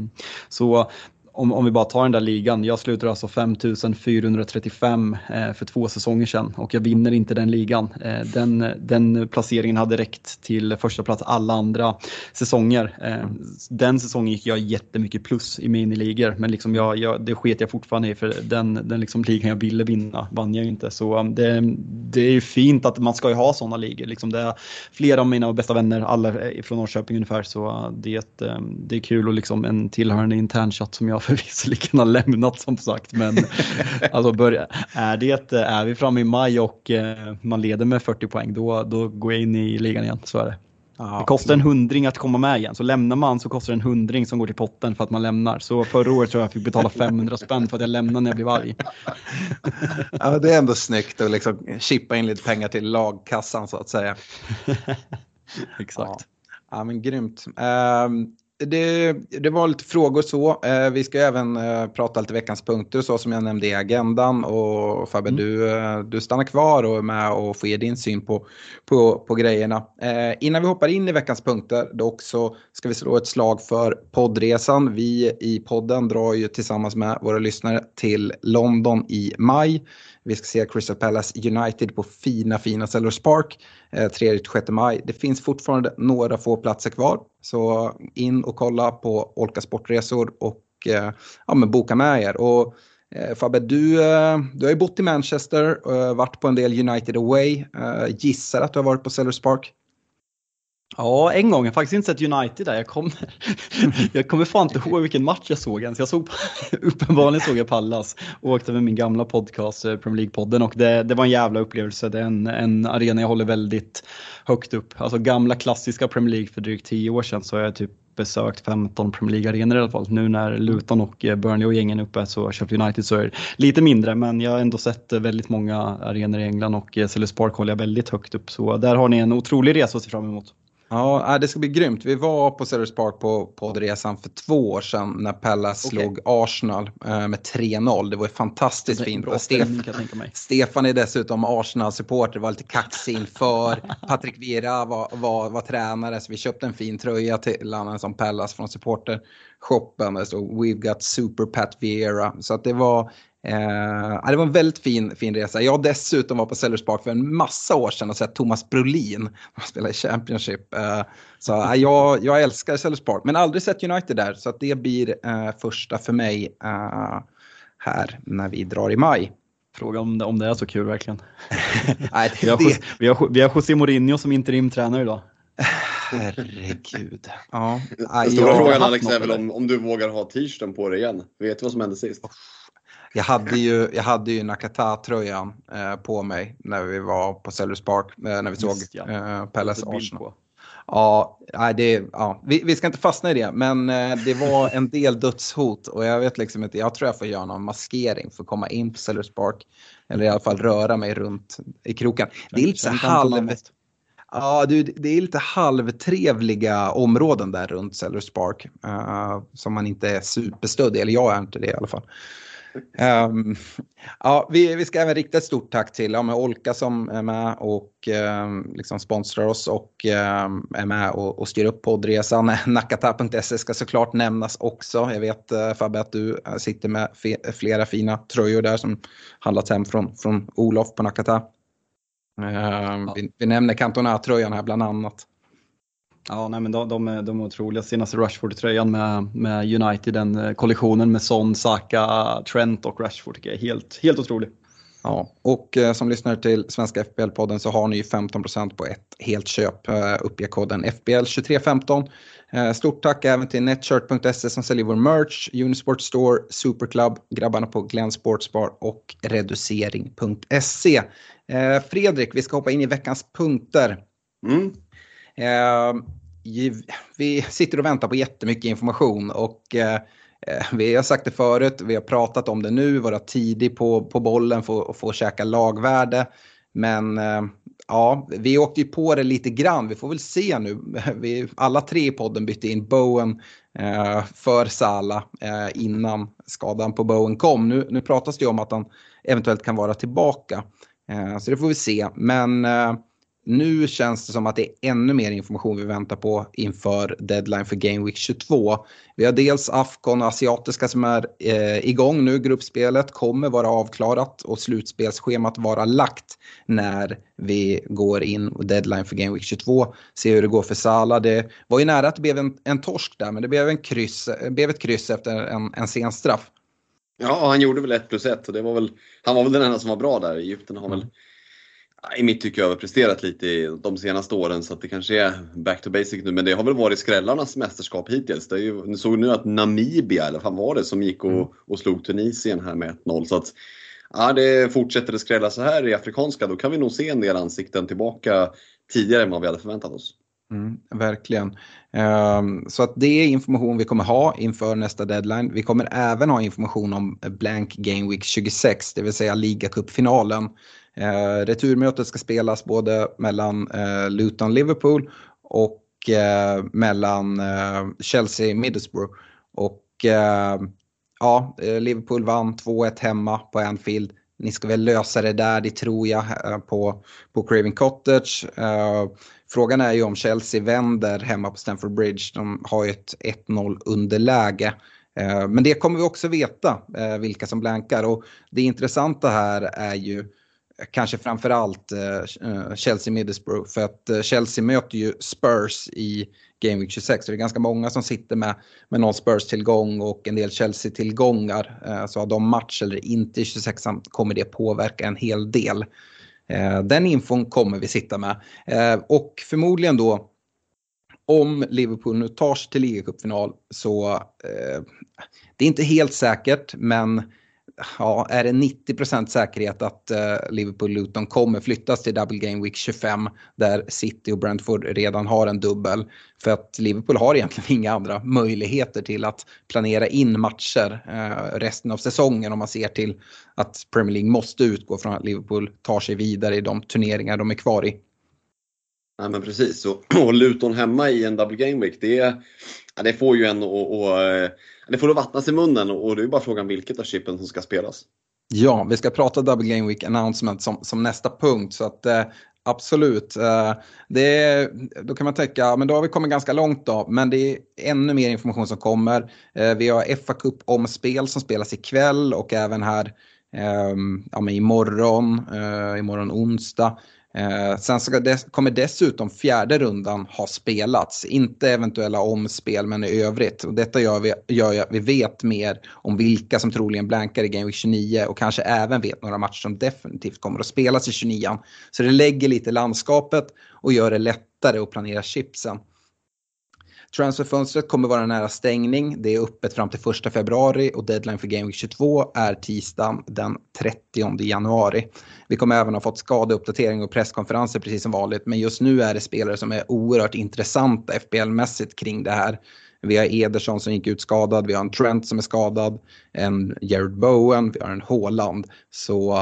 så om, om vi bara tar den där ligan, jag slutar alltså 5435 eh, för två säsonger sedan och jag vinner inte den ligan. Eh, den, den placeringen hade räckt till första plats alla andra säsonger. Eh, den säsongen gick jag jättemycket plus i miniligor men liksom jag, jag, det sket jag fortfarande i för den, den liksom ligan jag ville vinna vann jag inte. Så um, det, det är ju fint att man ska ju ha sådana ligor. Liksom det är flera av mina bästa vänner, alla eh, från Norrköping ungefär, så uh, det, um, det är kul och liksom en tillhörande internchatt som jag förvisso ha lämnat som sagt. Men *laughs* alltså börja, är, det, är vi framme i maj och eh, man leder med 40 poäng då, då går jag in i ligan igen. Så är det. Aha. Det kostar en hundring att komma med igen. Så lämnar man så kostar det en hundring som går till potten för att man lämnar. Så förra året tror jag jag fick betala 500 spänn för att jag lämnade när jag blev arg. *laughs* Ja, det är ändå snyggt att liksom chippa in lite pengar till lagkassan så att säga. *laughs* Exakt. Ja. ja, men grymt. Um, det, det, var lite frågor så. Eh, vi ska även eh, prata lite veckans punkter så som jag nämnde i agendan. Och Fabbe, mm. du, eh, du stannar kvar och är med och får ge din syn på, på, på grejerna. Eh, innan vi hoppar in i veckans punkter dock så ska vi slå ett slag för poddresan. Vi i podden drar ju tillsammans med våra lyssnare till London i maj. Vi ska se Crystal Palace United på fina, fina Sellers Park eh, 3-6 maj. Det finns fortfarande några få platser kvar. Så in och kolla på Olka Sportresor och eh, ja, men boka med er. Och, eh, Fabbe, du, du har ju bott i Manchester, och varit på en del United Away. Gissar att du har varit på Sellers Park? Ja, en gång. Jag har faktiskt inte sett United där. Jag kommer, *laughs* jag kommer fan inte ihåg vilken match jag såg ens. Jag såg, *laughs* uppenbarligen såg jag Pallas och åkte med min gamla podcast, eh, Premier League-podden och det, det var en jävla upplevelse. Det är en, en arena jag håller väldigt högt upp. Alltså gamla klassiska Premier League för drygt tio år sedan så har jag typ besökt 15 Premier League-arenor i alla fall. Nu när Luton och eh, Burnley och gängen uppe så Sheffield United så är det lite mindre men jag har ändå sett eh, väldigt många arenor i England och Sellers Park håller jag väldigt högt upp så där har ni en otrolig resa att se fram emot. Ja, det ska bli grymt. Vi var på Sellers Park på poddresan för två år sedan när Pallas okay. slog Arsenal eh, med 3-0. Det var fantastiskt det fint. Stef *laughs* Stefan är dessutom Arsenal-supporter, var lite kaxig inför. *laughs* Patrik Vieira var, var, var, tränare så vi köpte en fin tröja till honom som Pallas från supportershoppen. Det stod “We've got Super Pat Vieira”. Så att det var Eh, det var en väldigt fin, fin resa. Jag dessutom var på Sellers Park för en massa år sedan och sett Thomas Brolin. *laughs* Han spelar i Championship. Eh, så eh, jag, jag älskar Sellers Park, men aldrig sett United där. Så att det blir eh, första för mig eh, här när vi drar i maj. Fråga om det, om det är så kul verkligen. *laughs* Nej, det, vi, har, det... vi, har, vi har José Mourinho som interimtränare idag. Herregud. Ja. Den stora frågan Alex är väl om, om du vågar ha t-shirten på dig igen. Vet du vad som hände sist? Jag hade ju, jag hade ju Nakata-tröjan eh, på mig när vi var på Sellers Park, eh, när vi såg ja. eh, Palace Arsenal. Ja, det, ja vi, vi, ska inte fastna i det, men eh, det var en del dödshot och jag vet liksom inte, jag tror jag får göra någon maskering för att komma in på Sellers Park. Eller i alla fall röra mig runt i kroken. Det är lite halv... Ja, det, det är lite halvtrevliga områden där runt Sellers Park. Uh, som man inte är superstöddig, eller jag är inte det i alla fall. Um, ja, vi, vi ska även rikta ett stort tack till ja, med Olka som är med och um, liksom sponsrar oss och um, är med och, och styr upp poddresan. *laughs* Nakata.se ska såklart nämnas också. Jag vet uh, Fabbe att du uh, sitter med flera fina tröjor där som handlats hem från, från Olof på Nakata. Ja. Vi, vi, nämner Cantona-tröjan här bland annat. Ja, nej, men de, de, är, de är otroliga. Senaste Rashford-tröjan med, med United, den eh, kollektionen med Son, Saka, Trent och Rashford tycker jag är helt, helt otrolig. Ja, och eh, som lyssnar till Svenska FBL-podden så har ni 15% på ett helt köp. Eh, uppge koden FBL2315. Eh, stort tack även till Netshirt.se som säljer vår merch, Unisport Store, Superclub, grabbarna på Glenn Sportsbar och Reducering.se. Eh, Fredrik, vi ska hoppa in i veckans punkter. Mm. Ehm, vi sitter och väntar på jättemycket information och eh, eh, vi har sagt det förut, vi har pratat om det nu, vara tidig på, på bollen, få, få käka lagvärde. Men ehm, ja, vi åkte ju på det lite grann. Vi får väl se nu. *laughs* Vi, alla tre i podden bytte in Bowen eh, för Sala eh, innan skadan på Bowen kom. Nu, nu pratas det ju om att han eventuellt kan vara tillbaka. Eh, så det får vi se. Men eh, nu känns det som att det är ännu mer information vi väntar på inför deadline för Game Week 22. Vi har dels Afcon och Asiatiska som är eh, igång nu. Gruppspelet kommer vara avklarat och slutspelsschemat vara lagt när vi går in och deadline för Game Week 22. Se hur det går för Sala. Det var ju nära att det blev en, en torsk där men det blev, en kryss, blev ett kryss efter en, en sen straff. Ja, han gjorde väl 1 plus 1 och det var väl, han var väl den enda som var bra där. Egypten har väl i mitt tycke överpresterat lite de senaste åren så att det kanske är back to basic nu. Men det har väl varit skrällarnas mästerskap hittills. Det ju, ni såg nu att Namibia, eller vad var det, som gick och, mm. och slog Tunisien här med 1-0. Så att ja, det fortsätter det skrälla så här i Afrikanska då kan vi nog se en del ansikten tillbaka tidigare än vad vi hade förväntat oss. Mm, verkligen. Um, så att det är information vi kommer ha inför nästa deadline. Vi kommer även ha information om Blank Game Week 26, det vill säga ligacupfinalen. Eh, returmötet ska spelas både mellan eh, Luton-Liverpool och eh, mellan eh, Chelsea-Middlesbrough. Och eh, ja, eh, Liverpool vann 2-1 hemma på Anfield. Ni ska väl lösa det där, det tror jag, eh, på, på Craven Cottage. Eh, frågan är ju om Chelsea vänder hemma på Stamford Bridge. De har ju ett 1-0 underläge. Men det kommer vi också veta, vilka som blankar. Och det intressanta här är ju kanske framförallt eh, eh, Chelsea Middlesbrough. För att eh, Chelsea möter ju Spurs i Game Week 26. Så det är ganska många som sitter med, med någon Spurs-tillgång och en del Chelsea-tillgångar. Eh, så har de match eller inte i 26 kommer det påverka en hel del. Eh, den infon kommer vi sitta med. Eh, och förmodligen då om Liverpool nu tar sig till ligacupfinal så eh, det är inte helt säkert men ja, är det 90% säkerhet att eh, uh, Liverpool-Luton kommer flyttas till Double Game Week 25 där City och Brentford redan har en dubbel. För att Liverpool har egentligen inga andra möjligheter till att planera in matcher uh, resten av säsongen om man ser till att Premier League måste utgå från att Liverpool tar sig vidare i de turneringar de är kvar i. Nej men precis, och, *clears throat* och Luton hemma i en Double Game Week det, ja, det får ju en att eh, det får vattnas i munnen och det är bara frågan vilket av chippen som ska spelas. Ja, vi ska prata Double Game Week Announcement som, som nästa punkt. Så att, eh, absolut, eh, det, då kan man tänka, men då har vi kommit ganska långt då. Men det är ännu mer information som kommer. Eh, vi har FA Cup omspel som spelas ikväll och även här eh, ja, men imorgon, eh, imorgon onsdag. Eh, sen ska dess, kommer dessutom fjärde rundan ha spelats, inte eventuella omspel men i övrigt. Och detta gör vi, gör att vi vet mer om vilka som troligen blankar i Game Week 29 och kanske även vet några matcher som definitivt kommer att spelas i 29. Så det lägger lite landskapet och gör det lättare att planera chipsen. Transferfönstret kommer vara nära stängning. Det är öppet fram till 1 februari och deadline för Game Week 22 är tisdagen den 30 januari. Vi kommer även ha fått skadeuppdatering och presskonferenser precis som vanligt. Men just nu är det spelare som är oerhört intressanta FBL-mässigt kring det här. Vi har Ederson som gick ut skadad, vi har en Trent som är skadad, en Jared Bowen, vi har en Haaland. Så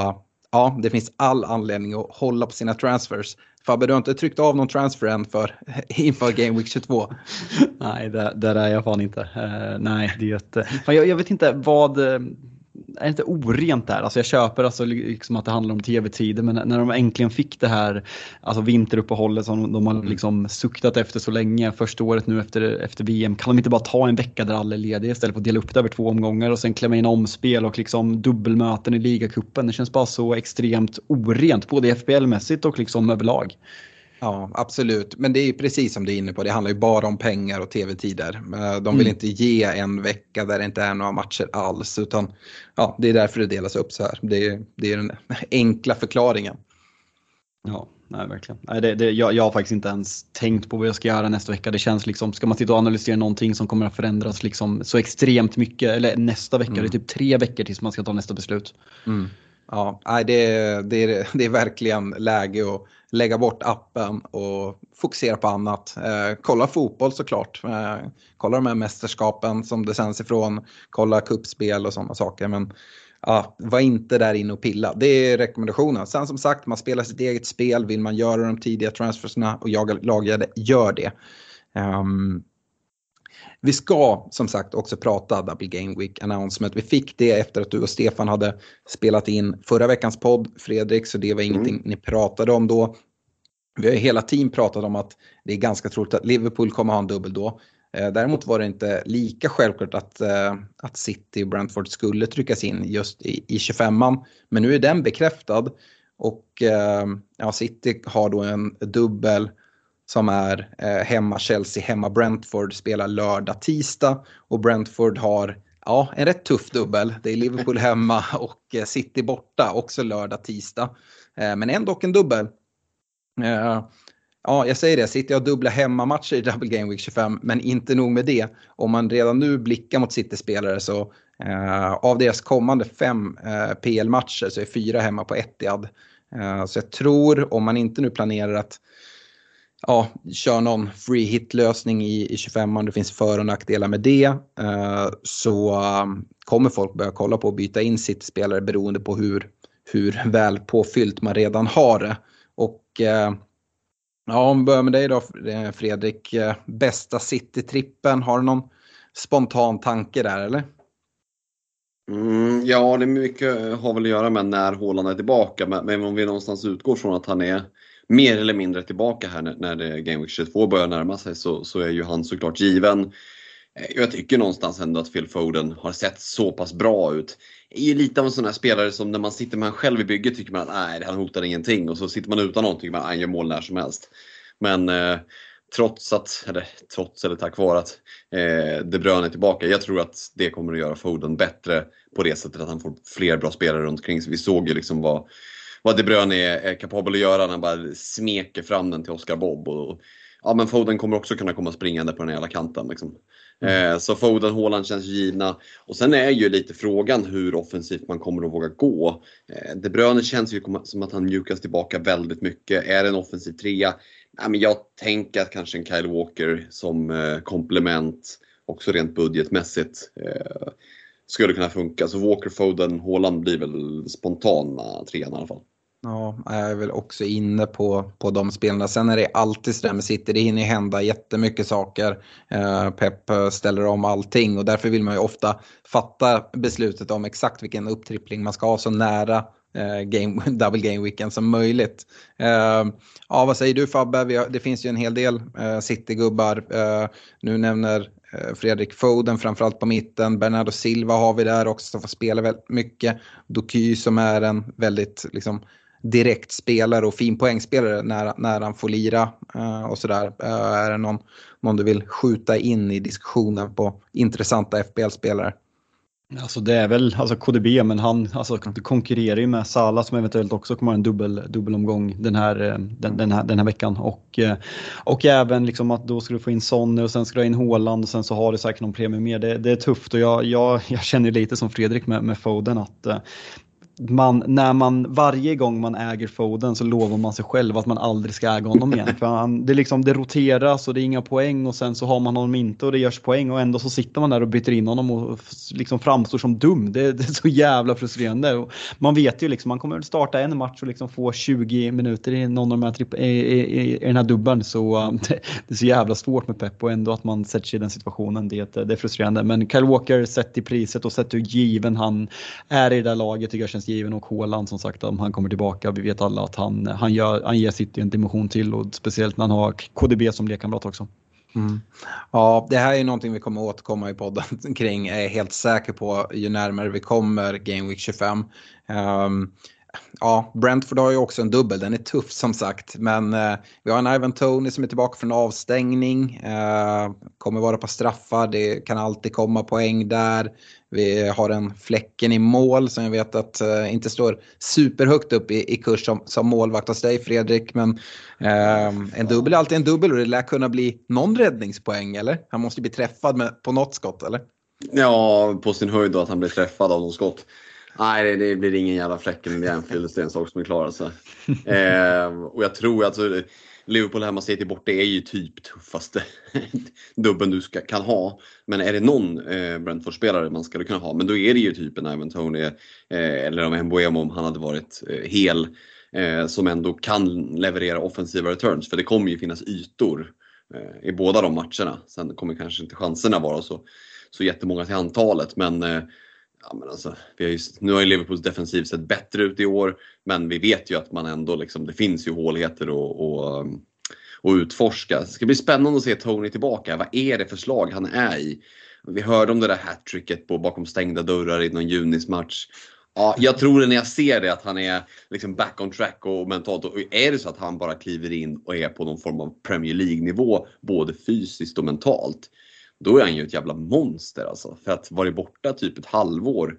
ja, det finns all anledning att hålla på sina transfers. Fabbe, du har inte tryckt av någon transfer än för, *laughs* inför Game Week 22? nej, där, där är jag fan inte. Uh, nej, det är ett, jag, jag vet inte vad är inte orent där. Alltså jag köper alltså liksom att det handlar om tv-tider men när de äntligen fick det här alltså vinteruppehållet som de har mm. liksom suktat efter så länge, första året nu efter, efter VM, kan de inte bara ta en vecka där alla är lediga istället för att dela upp det över två omgångar och sen klämma in omspel och liksom dubbelmöten i ligacupen. Det känns bara så extremt orent, både FBL-mässigt och liksom överlag. Ja, absolut. Men det är precis som du är inne på, det handlar ju bara om pengar och tv-tider. Eh, de vill mm. inte ge en vecka där det inte är några matcher alls. Utan ja, det är därför det delas upp så här. Det är, det är den *laughs* enkla förklaringen. Ja, nej verkligen. Nej, det, det, jag, jag har faktiskt inte ens tänkt på vad jag ska göra nästa vecka. Det känns liksom, ska man sitta och analysera någonting som kommer att förändras liksom så extremt mycket, eller nästa vecka, mm. det är typ tre veckor tills man ska ta nästa beslut. Mm. Ja, det, det, är, det är verkligen läge att lägga bort appen och fokusera på annat. Eh, kolla fotboll såklart. Eh, kolla de här mästerskapen som det sänds ifrån. Kolla kuppspel och sådana saker. Men ja, var inte där inne och pilla. Det är rekommendationen. Sen som sagt, man spelar sitt eget spel. Vill man göra de tidiga transferserna och jaga lagjade, gör det. Um, vi ska som sagt också prata Double Game Week Announcement. Vi fick det efter att du och Stefan hade spelat in förra veckans podd, Fredrik, så det var mm. ingenting ni pratade om då. Vi har hela team pratat om att det är ganska troligt att Liverpool kommer ha en dubbel då. Eh, däremot var det inte lika självklart att, eh, att City och Brentford skulle tryckas in just i, i 25an. Men nu är den bekräftad och eh, ja, City har då en dubbel som är eh, hemma Chelsea, hemma Brentford, spelar lördag, tisdag och Brentford har ja, en rätt tuff dubbel. Det är Liverpool *laughs* hemma och eh, City borta, också lördag, tisdag. Eh, men ändå en dubbel. Eh, ja, jag säger det, City har dubbla hemmamatcher i Double Game Week 25, men inte nog med det. Om man redan nu blickar mot City-spelare så eh, av deras kommande fem eh, PL-matcher så är fyra hemma på Etihad. Eh, så jag tror, om man inte nu planerar att ja, kör någon free hit-lösning i, i 25an, det finns för och nackdelar med det, eh, så um, kommer folk börja kolla på att byta in sitt spelare beroende på hur, hur väl påfyllt man redan har det. Och eh, ja, om vi börjar med dig då eh, Fredrik, eh, bästa City-trippen, har du någon spontan tanke där eller? Mm, ja, det är mycket eh, har väl att göra med när Håland är tillbaka, men, men om vi någonstans utgår från att han är mer eller mindre tillbaka här när, när Game Week 22 börjar närma sig så, så är ju han såklart given. Eh, jag tycker någonstans ändå att Phil Foden har sett så pass bra ut. Det Är ju lite av en sån här spelare som när man sitter med honom själv i bygget tycker man att nej, han hotar ingenting och så sitter man utan någonting tycker man att han gör mål när som helst. Men eh, trots att, eller trots eller tack vare att eh, De Bruyne är tillbaka, jag tror att det kommer att göra Foden bättre på det sättet att han får fler bra spelare runt omkring sig. Vi såg ju liksom vad vad De Bruyne är, är kapabel att göra när han bara smeker fram den till Oscar Bob. Och, ja men Foden kommer också kunna komma springande på den hela kanten. Liksom. Mm. Eh, så Foden, Haaland känns givna. Och sen är ju lite frågan hur offensivt man kommer att våga gå. Eh, De Bruyne känns ju som att han mjukas tillbaka väldigt mycket. Är det en offensiv trea? Ja, men jag tänker att kanske en Kyle Walker som eh, komplement, också rent budgetmässigt, eh, skulle kunna funka. Så Walker, Foden, Haaland blir väl spontana trean i alla fall. Ja, jag är väl också inne på, på de spelarna. Sen är det alltid sådär med City, det hinner hända jättemycket saker. Eh, Pep eh, ställer om allting och därför vill man ju ofta fatta beslutet om exakt vilken upptrippling man ska ha så nära eh, game, *laughs* double game weekend som möjligt. Eh, ja, vad säger du Fabbe? Har, det finns ju en hel del eh, City-gubbar. Eh, nu nämner eh, Fredrik Foden framförallt på mitten. Bernardo Silva har vi där också som får spela väldigt mycket. Doky som är en väldigt liksom, direktspelare och fin poängspelare när, när han får lira eh, och sådär. Eh, är det någon, någon du vill skjuta in i diskussionen på intressanta FBL-spelare? Alltså det är väl alltså KDB, men han alltså, konkurrerar ju med Salah som eventuellt också kommer ha en dubbel, dubbelomgång den här, eh, den, den, här, den här veckan. Och, eh, och även liksom att då ska du få in Sonny och sen ska du ha in Håland och sen så har du säkert någon premie mer. Det, det är tufft och jag, jag, jag känner lite som Fredrik med, med Foden att eh, man, när man varje gång man äger Foden så lovar man sig själv att man aldrig ska äga honom igen. *laughs* För han, det, liksom, det roteras och det är inga poäng och sen så har man honom inte och det görs poäng och ändå så sitter man där och byter in honom och liksom framstår som dum. Det, det är så jävla frustrerande. Och man vet ju liksom, man kommer starta en match och liksom få 20 minuter i någon av de här i, i, i, den här dubbeln. Så um, *laughs* det, det, är så jävla svårt med Pep och ändå att man sätter sig i den situationen. Det, det är frustrerande. Men Kyle Walker sett i priset och sett hur given han är i det där laget tycker jag känns given och Håland som sagt om han kommer tillbaka. Vi vet alla att han, han, gör, han ger City en dimension till och speciellt när han har KDB som lekkamrat också. Mm. Ja, det här är någonting vi kommer återkomma i podden *laughs* kring, jag är helt säker på, ju närmare vi kommer Game Week 25. Um, ehm, ja, Brentford har ju också en dubbel, den är tuff som sagt. Men eh, vi har en Ivan Tony som är tillbaka från avstängning. Eh, kommer vara på straffar, det kan alltid komma poäng där. Vi har en Fläcken i mål som jag vet att eh, inte står superhögt upp i, i kurs som, som målvakt hos dig Fredrik. Men eh, en dubbel är alltid en dubbel och det lär kunna bli någon räddningspoäng eller? Han måste bli träffad med, på något skott eller? Ja, på sin höjd då att han blir träffad av något skott. Nej, det, det blir ingen jävla Fläcken i Anfield. Det är en sak som är klar. Alltså. Eh, och jag tror att alltså, Liverpool hemma City borta är ju typ tuffaste *laughs* dubben du ska, kan ha. Men är det någon eh, Brentford-spelare man skulle kunna ha, men då är det ju typ en Ivan Tony eh, eller om Mbuemo om han hade varit eh, hel. Eh, som ändå kan leverera offensiva returns, för det kommer ju finnas ytor eh, i båda de matcherna. Sen kommer kanske inte chanserna vara så, så jättemånga till antalet, men eh, ja, men alltså, vi har ju, nu har ju Liverpools defensiv sett bättre ut i år, men vi vet ju att man ändå liksom, det finns ju håligheter att um, och utforska. Det ska bli spännande att se Tony tillbaka. Vad är det för slag han är i? Vi hörde om det där hattricket bakom stängda dörrar i någon junismatch. Ja, jag tror när jag ser det att han är liksom back on track och mentalt. Och är det så att han bara kliver in och är på någon form av Premier League-nivå, både fysiskt och mentalt, då är han ju ett jävla monster alltså. För att vara borta typ ett halvår,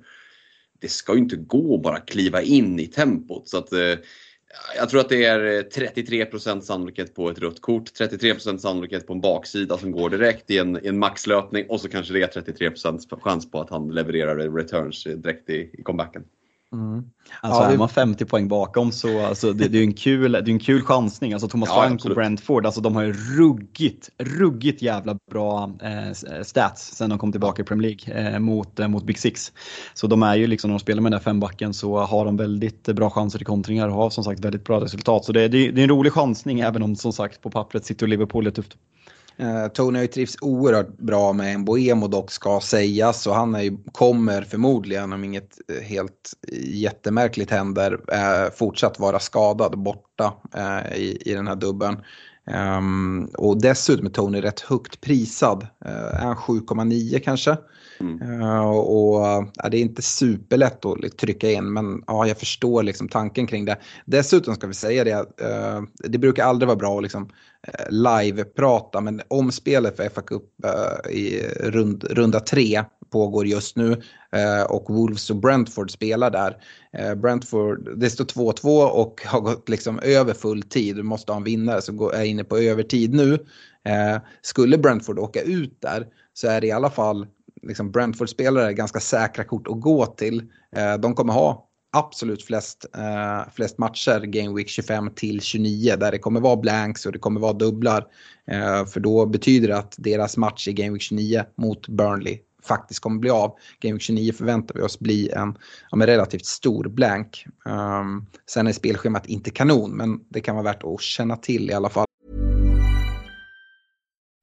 det ska ju inte gå att bara kliva in i tempot. Så att, eh, jag tror att det är eh, 33% sannolikhet på ett rött kort, 33% sannolikhet på en baksida som går direkt i en, i en maxlöpning och så kanske det är 33% chans på att han levererar returns direkt i, i comebacken. Mm. Alltså ja, är man 50 poäng bakom så alltså, det, det, är en kul, det är en kul chansning. Alltså Thomas ja, Frank och Brentford, alltså, de har ju ruggigt, ruggigt jävla bra eh, stats sen de kom tillbaka i Premier League eh, mot, eh, mot Big Six. Så de är ju liksom, när de spelar med den där fembacken så har de väldigt bra chanser till kontringar och har som sagt väldigt bra resultat. Så det, det, det är en rolig chansning även om som sagt på pappret och Liverpool är tufft. Uh, Tony har ju trivs oerhört bra med en Boemo dock ska sägas och han är ju, kommer förmodligen om inget eh, helt jättemärkligt händer uh, fortsatt vara skadad borta i, i den här dubben. Um, och dessutom är Tony rätt högt prisad. Uh, är 7,9 kanske? Mm. Uh, och uh, det är inte superlätt att trycka in men ja, jag förstår liksom tanken kring det. Dessutom ska vi säga det, det brukar aldrig vara bra att liksom, live-prata men omspelet för FA Cup eh, i rund, runda tre pågår just nu eh, och Wolves och Brentford spelar där. Eh, Brentford, det står 2-2 och har gått liksom över full tid. Du måste ha en vinnare så är inne på övertid nu. Skulle Brentford åka ut där så är det i alla fall liksom Brentford-spelare ganska säkra kort att gå till. De kommer ha absolut flest, eh, flest matcher Game Week 25 till 29 där det kommer vara blanks och det kommer vara dubblar. Eh, för då betyder det att deras match i Game Week 29 mot Burnley faktiskt kommer bli av. Game Week 29 förväntar vi oss bli en, ja, relativt stor blank. Um, sen är spelschemat inte kanon men det kan vara värt att känna till i alla fall.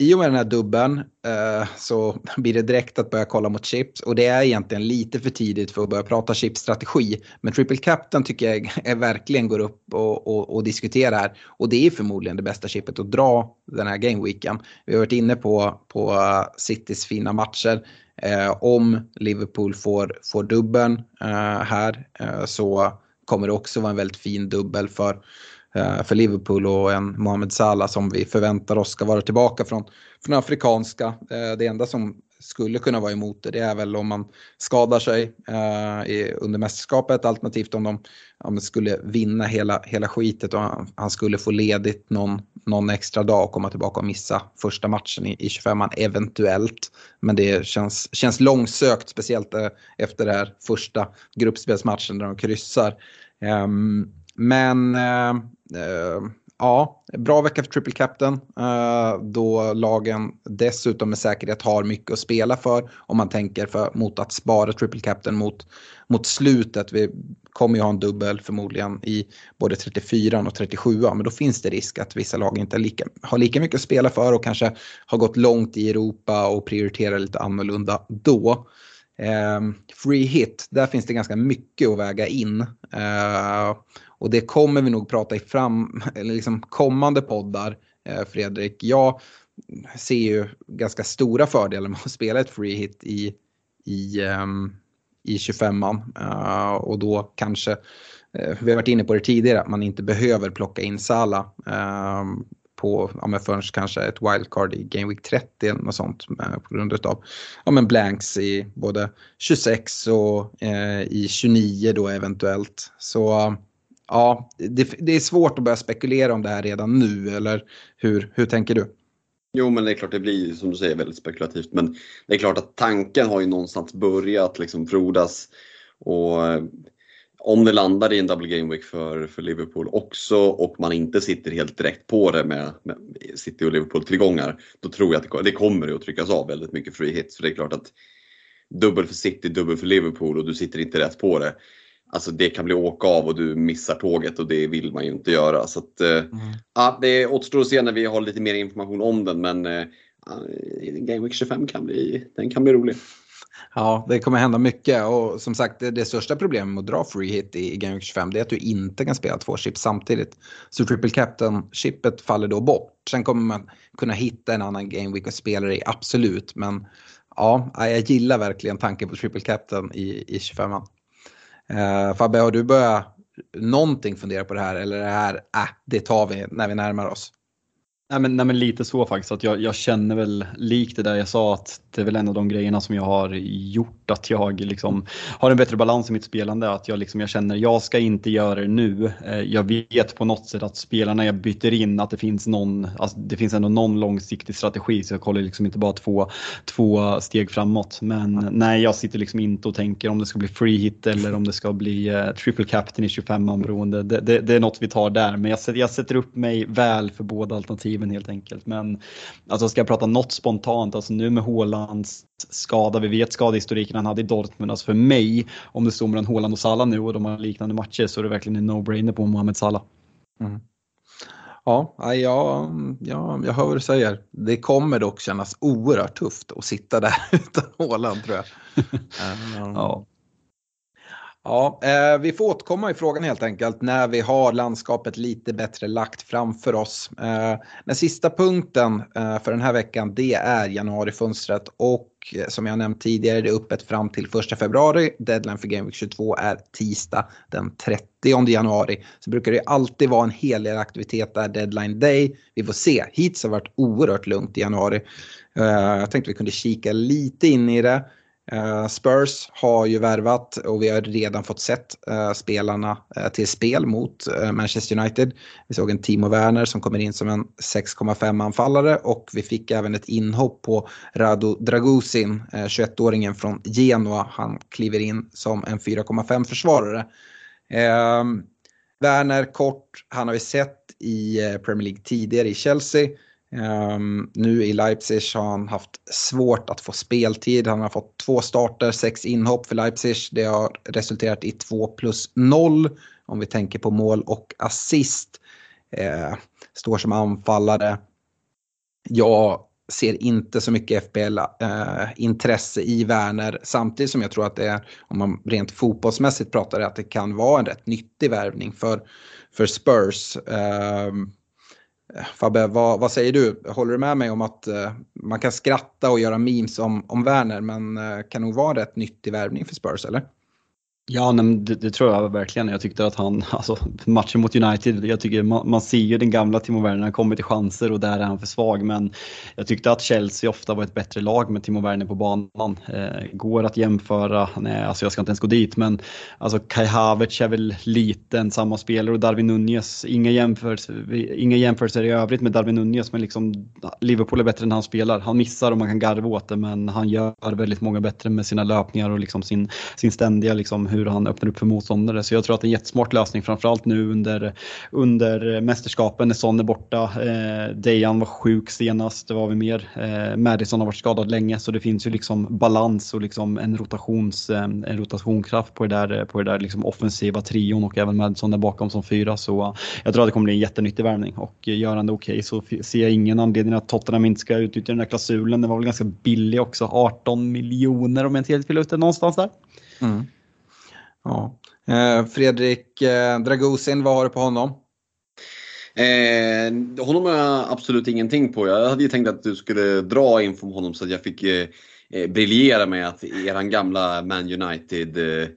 I och med den här dubben eh, så *laughs* blir det direkt att börja kolla mot chips och det är egentligen lite för tidigt för att börja prata chipsstrategi. Men Triple Captain tycker jag *laughs* är, verkligen går upp och, och, och diskuterar och det är förmodligen det bästa chippet att dra den här gameweeken. Vi har varit inne på, på eh, Citys fina matcher. Eh, om Liverpool får, får dubben eh, här eh, så kommer det också vara en väldigt fin dubbel för Eh, för Liverpool och en Mohamed Salah som vi förväntar oss ska vara tillbaka från, från afrikanska. Eh, det enda som skulle kunna vara emot det, det är väl om man skadar sig eh, under mästerskapet alternativt om de, om skulle vinna hela, hela skitet och han, han, skulle få ledigt någon, någon extra dag och komma tillbaka och missa första matchen i, i 25an eventuellt. Men det känns, känns långsökt speciellt eh, efter den här första gruppspelsmatchen där de kryssar. Eh, men eh, Eh, ja, bra vecka för Triple Captain. Eh, då lagen dessutom med säkerhet har mycket att spela för. Om man tänker för, mot att spara Triple Captain mot, mot slutet. Vi kommer ju ha en dubbel förmodligen i både 34 och 37 men då finns det risk att vissa lag inte lika, har lika mycket att spela för och kanske har gått långt i Europa och prioriterar lite annorlunda då. Eh, free hit, där finns det ganska mycket att väga in. Eh, och det kommer vi nog prata i fram, eller liksom kommande poddar, eh, Fredrik. Jag ser ju ganska stora fördelar med att spela ett free hit i, i, um, i 25an. Uh, eh, och då kanske, uh, vi har varit inne på det tidigare, att man inte behöver plocka in Sala ehm, på, ja, men förrän kanske ett wildcard i Game Week 30 eller något sånt eh, på grund av ja, men blanks i både 26 och i 29 då eventuellt. Så ja, det, det, är svårt att börja spekulera om det här redan nu, eller hur, hur tänker du? Jo, men det är klart det blir som du säger väldigt spekulativt. Men det är klart att tanken har ju någonstans börjat liksom frodas. Och eh, om det landar i en double game week för, för Liverpool också och man inte sitter helt direkt på det med, med City och Liverpool-tillgångar, då tror jag att det, det kommer att tryckas av väldigt mycket free hits. För det är klart att dubbel för City, dubbel för Liverpool och du sitter inte rätt på det alltså det kan bli åka av och du missar tåget och det vill man ju inte göra. Så att, eh, mm. ja, det återstår att se när vi har lite mer information om den men äh, Game Week 25 kan bli, den kan bli rolig. Ja, det kommer hända mycket och som sagt det, det största problemet med att dra free hit i, i Game Week 25 det är att du inte kan spela två chips samtidigt. Så Triple Captain-chippet faller då bort. Sen kommer man kunna hitta en annan Game Week och spela det i, absolut. Men ja, jag gillar verkligen tanken på Triple Captain i, i 25 Eh, Fabbe, har du börjat någonting fundera på det här eller är det här, äh, det tar vi när vi närmar oss? Nej men, nej men lite så faktiskt, att jag, jag känner väl likt det där jag sa att det är väl en av de grejerna som jag har gjort att jag liksom har en bättre balans i mitt spelande. Att jag, liksom, jag känner jag ska inte göra det nu. Eh, jag vet på något sätt att spelarna jag byter in att det finns någon, alltså det finns ändå någon långsiktig strategi så jag kollar liksom inte bara två, två steg framåt. Men nej, jag sitter liksom inte och tänker om det ska bli free hit eller om det ska bli uh, triple captain i 25 man beroende. Det, det, det, är något vi tar där, men jag, jag sätter upp mig väl för båda alternativen helt enkelt. Men alltså ska jag prata något spontant, alltså nu med Hålands skada, vi vet skadehistoriken han hade i Dortmund, alltså för mig, om det står mellan Håland och Salah nu och de har liknande matcher så är det verkligen en no-brainer på Mohamed Salah. Mm. Ja, ja, ja, jag hör vad du säger. Det kommer dock kännas oerhört tufft att sitta där *laughs* utan Håland tror jag. *laughs* ja. Ja, eh, vi får återkomma i frågan helt enkelt när vi har landskapet lite bättre lagt framför oss. Eh, den sista punkten eh, för den här veckan det är januarifönstret och eh, som jag nämnt tidigare det är öppet fram till 1 februari. Deadline för Game Week 22 är tisdag den 30 januari. Så brukar det alltid vara en hel del aktivitet där, deadline day. Vi får se. Hittills har det varit oerhört lugnt i januari. Eh, jag tänkte vi kunde kika lite in i det. Uh, Spurs har ju värvat och vi har redan fått sett uh, spelarna uh, till spel mot Manchester United. Vi såg en Timo Werner som kommer in som en 6,5 anfallare och vi fick även ett inhopp på Rado Dragusin, 21-åringen från Genoa. Han kliver in som en 4,5 försvarare. Werner kort, han har vi sett i Premier League tidigare i Chelsea. Um, nu i Leipzig har han haft svårt att få speltid. Han har fått två starter, sex inhopp för Leipzig. Det har resulterat i 2 plus 0 om vi tänker på mål och assist. Uh, står som anfallare. Jag ser inte så mycket FBL-intresse eh, uh, i Werner samtidigt som jag tror att det är, om man rent fotbollsmässigt pratar, att det kan vara en rätt nyttig värvning för, för Spurs. Uh, Eh, Fabbe, vad, vad, säger du? Håller du med mig om att uh, man kan skratta och göra memes om, om Werner men uh, kan nog vara en rätt nyttig värvning för Spurs eller? Ja, nej, det, det, tror jag verkligen. Jag tyckte att han, *laughs* alltså matchen mot United, jag tycker man, man ser ju den gamla Timo Werner, han kommer till chanser och där är han för svag. Men jag tyckte att Chelsea ofta var ett bättre lag med Timo Werner på banan. Eh, går att jämföra, nej alltså jag ska inte ens gå dit, men alltså Kai Havertz är väl liten, samma spelare och Darwin Nunez, inga jämförelser, inga jämförelser i övrigt med Darwin Nunez, men liksom Liverpool är bättre än han spelar. Han missar och man kan garva åt det, men han gör väldigt många bättre med sina löpningar och liksom sin, sin ständiga liksom hur han öppnar upp för motståndare. Så jag tror att det är en jättesmart lösning framförallt nu under, under mästerskapen när Son är borta. Eh, Dejan var sjuk senast, det var vi mer. Eh, Madison har varit skadad länge så det finns ju liksom balans och liksom en, rotations, eh, en rotationskraft på det där, på det där liksom offensiva trion och även Madison där bakom som fyra. Så eh, jag tror att det kommer bli en jättenyttig värvning och eh, gör han det okej okay, så ser jag ingen anledning att Tottenham inte ska utnyttja den här klausulen. Den var väl ganska billig också, 18 miljoner om jag inte helt fel ute någonstans där. Mm. Ja. Eh, Fredrik eh, Dragusin, vad har du på honom? Eh, honom har jag absolut ingenting på. Jag hade ju tänkt att du skulle dra info om honom så att jag fick eh, eh briljera med att eran gamla Man United eh,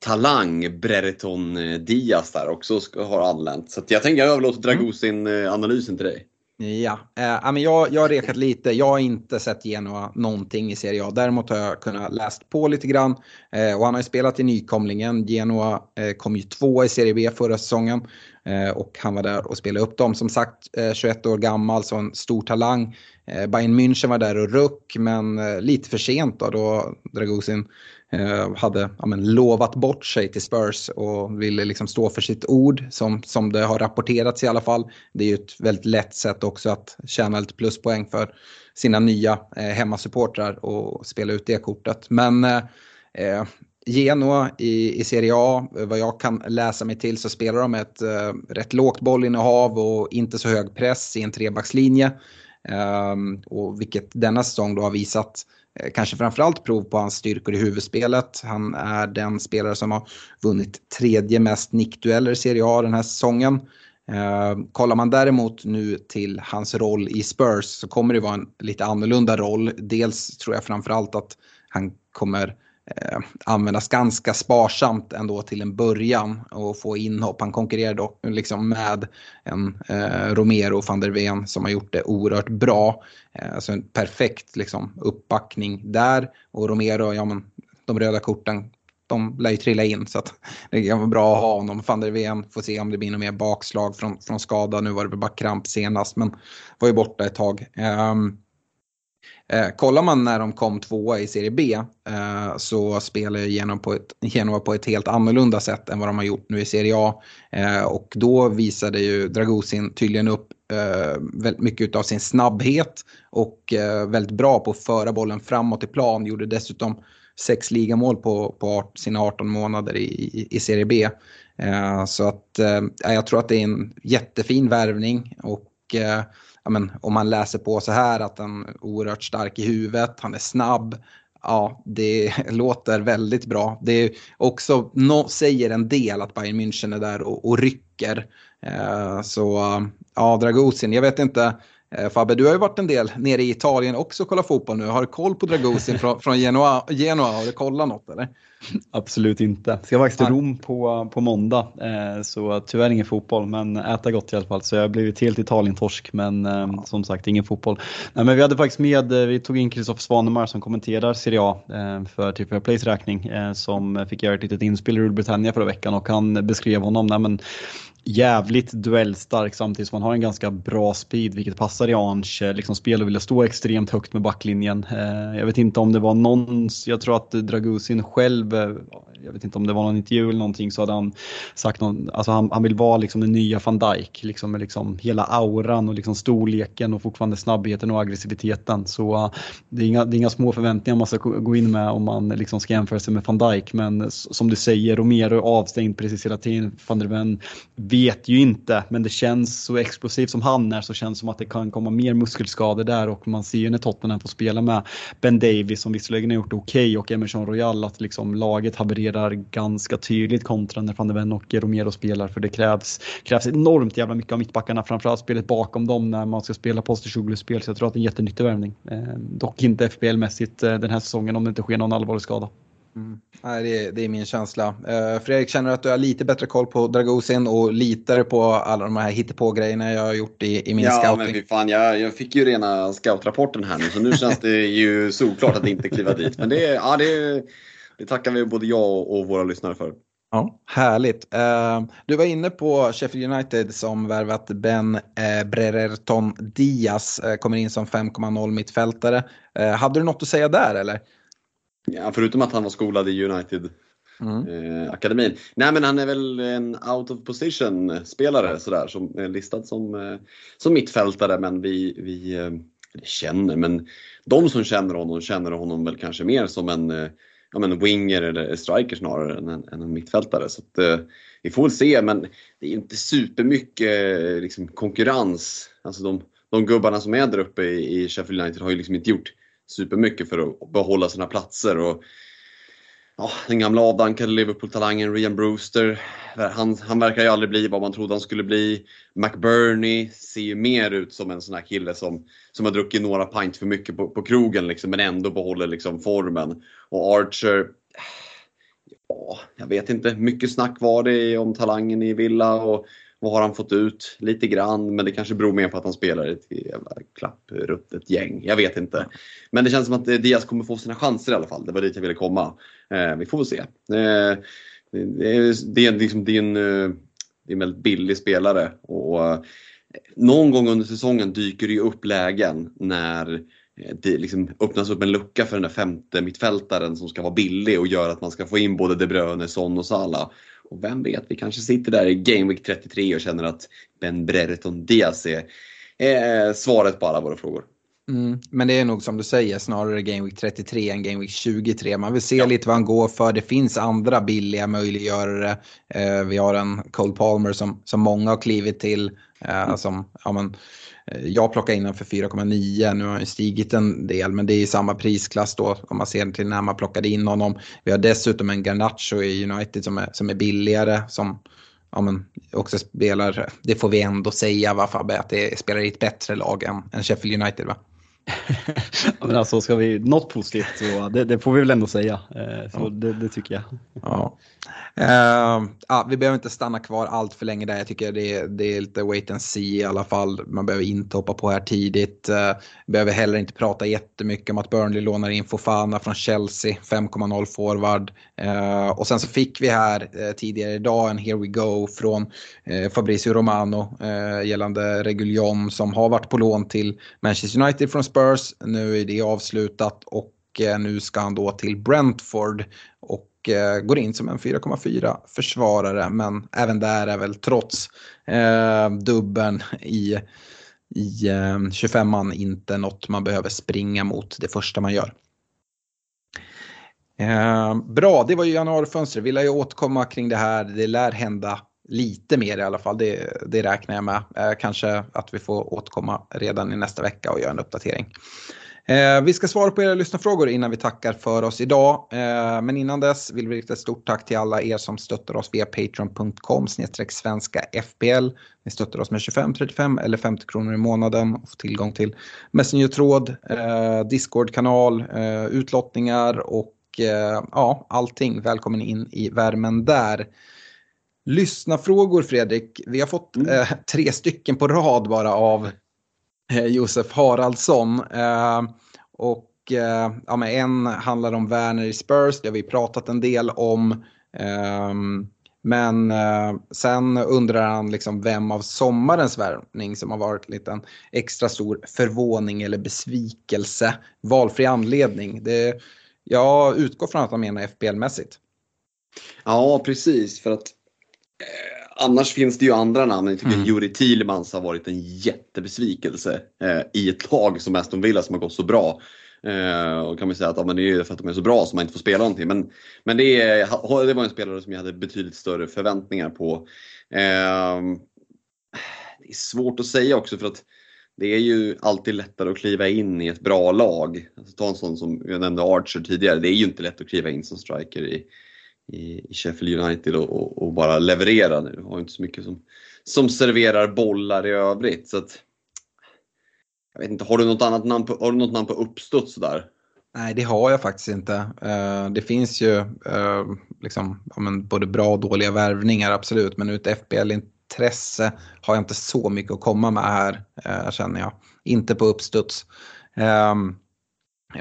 talang Brereton Diaz där också har anlänt. Så jag tänker jag överlåter Dragusin-analysen till dig. Ja, eh, men jag, jag har rekat lite. Jag har inte sett Genoa någonting i Serie A. Däremot har jag kunnat läst på lite grann. Eh, och han har ju spelat i nykomlingen. Genoa eh, kom ju två i Serie B förra säsongen. Eh, och han var där och spelade upp dem. Som sagt, eh, 21 år gammal, så en stor talang. Eh, Bayern München var där och ruck, men eh, lite för sent då, då Dragusin Eh, Eh, hade ja, men, lovat bort sig till Spurs och ville liksom stå för sitt ord som, som det har rapporterats i alla fall. Det är ju ett väldigt lätt sätt också att tjäna lite pluspoäng för sina nya eh, hemmasupportrar och spela ut det kortet. Men eh, eh Genoa i, i Serie A, eh, vad jag kan läsa mig till så spelar de ett eh, rätt lågt bollinnehav och inte så hög press i en trebackslinje. Eh, och vilket denna säsong då har visat Eh, kanske framförallt prov på hans styrkor i huvudspelet. Han är den spelare som har vunnit tredje mest nickdueller i Serie A den här säsongen. Eh, kollar man däremot nu till hans roll i Spurs så kommer det vara en lite annorlunda roll. Dels tror jag framförallt att han kommer eh, användas ganska sparsamt ändå till en början och få inhopp. Han konkurrerar då liksom med en eh, Romero van der Ven som har gjort det oerhört bra. Eh, så en perfekt liksom, uppbackning där och Romero, ja men de röda korten de lär ju trilla in så att det kan vara bra att ha honom. Van der Ven får se om det blir något mer bakslag från, från skada. Nu var det bara kramp senast men var ju borta ett tag. Um, Eh, kollar man när de kom tvåa i Serie B eh, så spelar Genoa på, ett, Genoa på ett helt annorlunda sätt än vad de har gjort nu i Serie A. Eh, och då visade ju Dragosin tydligen upp eh, väldigt mycket av sin snabbhet och eh, väldigt bra på att föra bollen framåt i plan. Gjorde dessutom sex ligamål på, på sina 18 månader i, i, i Serie B. Eh, så att eh, jag tror att det är en jättefin värvning och eh, ja, men, om man läser på så här att han är oerhört stark i huvudet, han är snabb. Ja, det *laughs* låter väldigt bra. Det är också no, säger en del att Bayern München är där och, och rycker. Eh, så ja, Dragusin, jag vet inte. Eh, Fabbe, du har ju varit en del nere i Italien också och kollat fotboll nu. Har du koll på Dragusin *laughs* från, från Genoa, Genoa? Har du kollat något eller? Absolut inte. Ska faktiskt till Rom på, på måndag, eh, så tyvärr ingen fotboll, men äta gott i alla fall. Så jag har blivit helt Italien-torsk, men eh, som sagt ingen fotboll. Nej, men vi hade faktiskt med, vi tog in Kristoffer Svanemar som kommenterar Serie A för Triple Plays räkning, som fick göra ett litet inspel i Britannia förra veckan och han beskrev honom, nej, men jävligt duellstark samtidigt som han har en ganska bra speed vilket passar i Ange eh, liksom spel och vilja stå extremt högt med backlinjen. Eh, jag vet inte om det var någon, jag tror att Dragusin själv, eh, jag vet inte om det var någon intervju eller någonting så hade han sagt någon, alltså han, han vill vara liksom den nya van Dijk, liksom med liksom hela auran och liksom storleken och fortfarande snabbheten och aggressiviteten. Så det är inga, det är inga små förväntningar man ska gå in med om man liksom ska jämföra sig med van Dijk men som du säger, Romero är avstängd precis hela tiden, van der Ven vet ju inte, men det känns så explosivt som han är så känns det som att det kan komma mer muskelskador där och man ser ju när Tottenham får spela med Ben Davis som visserligen har gjort det okej okay, och Emerson Royal att liksom laget havererar ganska tydligt kontra när van de Ven och Romero spelar för det krävs, krävs enormt jävla mycket av mittbackarna, framförallt spelet bakom dem när man ska spela Postecoglou-spel så jag tror att det är en jättenyttig värvning. Eh, dock inte FBL-mässigt eh, den här säsongen om det inte sker någon allvarlig skada. Mm. Nej, det, är, det är min känsla. Uh, Fredrik, känner du att du har lite bättre koll på Dragosin och litar på alla de här hittepå-grejerna jag har gjort i, i min ja, scouting? Ja, men fan, jag, jag fick ju rena scoutrapporten här nu så nu känns det ju solklart att inte kliva dit. Men det, ja, det, det tackar vi både jag och våra lyssnare för. Ja, härligt. Uh, du var inne på Sheffield United som värvat Ben uh, Brererton Diaz, uh, kommer in som 5,0 mittfältare. Uh, hade du något att säga där eller? Ja, förutom att han var skolad i United mm. eh, akademin. Nej men han är väl en out of position spelare sådär som är listad som, eh, som mittfältare men vi, vi eh, känner, men de som känner honom känner honom väl kanske mer som en, eh, ja, men winger eller striker snarare än en, än en mittfältare. Så att, eh, vi får väl se men det är inte supermycket eh, liksom, konkurrens. Alltså de, de gubbarna som är där uppe i, i Sheffield United har ju liksom inte gjort supermycket för att behålla sina platser. Och, ja, den gamla avdankade Liverpool-talangen Rian Brewster, han, han verkar ju aldrig bli vad man trodde han skulle bli. McBurney ser ju mer ut som en sån här kille som, som har druckit några pint för mycket på, på krogen liksom, men ändå behåller liksom formen. Och Archer, ja, jag vet inte, mycket snack var det om talangen i Villa och vad har han fått ut? Lite grann, men det kanske beror mer på att han spelar i ett jävla klappruttet gäng. Jag vet inte. Men det känns som att Diaz kommer få sina chanser i alla fall. Det var dit jag ville komma. Eh, vi får väl se. Eh, det, är, det, är liksom, det, är en, eh, det är en väldigt billig spelare. Och, eh, någon gång under säsongen dyker det ju upp lägen när eh, det liksom öppnas upp en lucka för den där femte mittfältaren som ska vara billig och gör att man ska få in både De Bruyne, Son och Salah. Och vem vet, vi kanske sitter där i Game Week 33 och känner att Ben Brereton Diaz är, är svaret på alla våra frågor. Mm, men det är nog som du säger snarare Game Week 33 än Game Week 23. Man vill se ja. lite vad han går för. Det finns andra billiga möjliggörare. Eh, vi har en Cole Palmer som, som många har klivit till. Eh, mm. som, ja, men, Eh, jag plockade in den för 4,9, nu har han stigit en del men det är i samma prisklass då om man ser till när man plockade in honom. Vi har dessutom en Garnacho i United som är, som är billigare som ja, men också spelar, det får vi ändå säga va Fabbe, att det spelar i ett bättre lag än, än Sheffield United va? *laughs* men alltså ska vi, något positivt så det, det får vi väl ändå säga. Eh, så Ja. det, det tycker jag. Ja. Eh, ja, vi behöver inte stanna kvar allt för länge där. Jag tycker det är, det är lite wait and see i alla fall. Man behöver inte hoppa på här tidigt. Eh, behöver heller inte prata jättemycket om att Burnley lånar in Fofana från Chelsea, 5,0 forward. Eh, och sen så fick vi här tidigare idag en here we go från Fabrizio Romano gällande Reguljon som har varit på lån till Manchester United från Spurs. Nu är det avslutat och eh, nu ska han då till Brentford och eh, går in som en 4,4 försvarare. Men även där är väl trots eh, dubben i, i eh, 25an inte något man behöver springa mot det första man gör. Eh, bra, det var ju januarifönstret. Vi lär ju återkomma kring det här. Det lär hända lite mer i alla fall. Det, det räknar jag med. Eh, kanske att vi får återkomma redan i nästa vecka och göra en uppdatering. Eh, vi ska svara på era lyssnarfrågor innan vi tackar för oss idag. Eh, men innan dess vill vi rikta ett stort tack till alla er som stöttar oss via patreon.com svenska FPL. Ni stöttar oss med 25, 35 eller 50 kronor i månaden och får tillgång till Messenger-tråd, eh, Discord-kanal, eh, utlottningar och eh, ja, allting. Välkommen in i värmen där. Lyssnarfrågor Fredrik. Vi har fått eh, tre stycken på rad bara av eh, Josef Haraldsson. Eh, och eh, ja, men en handlar om Werner i Spurs, det har vi pratat en del om. Ehm, men eh, sen undrar han liksom vem av sommarens värvning som har varit lite en extra stor förvåning eller besvikelse. Valfri anledning. Det, jag utgår från att han menar FPL-mässigt. Ja, precis. För att eh, annars finns det ju andra namn. Jag tycker Mm. Juri Tilmans har varit en jättebesvikelse eh, i ett lag som Aston Villa som har gått så bra. Eh, och kan man säga att ja, men det är ju för att de är så bra som man inte får spela någonting. Men, men det, är, det var en spelare som jag hade betydligt större förväntningar på. Ehm, det är svårt att säga också för att det är ju alltid lättare att kliva in i ett bra lag. Alltså, ta en sån som jag nämnde Archer tidigare. Det är ju inte lätt att kliva in som striker i, i, i Sheffield United och, och, och bara leverera. nu. har inte så mycket som, som serverar bollar i övrigt. Så att, jag vet inte, har du något annat namn på, har du något namn på uppstuds där? Nej, det har jag faktiskt inte. Eh, det finns ju eh, liksom, både bra och dåliga värvningar, absolut. Men ur ett FBL-intresse har jag inte så mycket att komma med här, eh, känner jag. Inte på uppstuds. Ehm,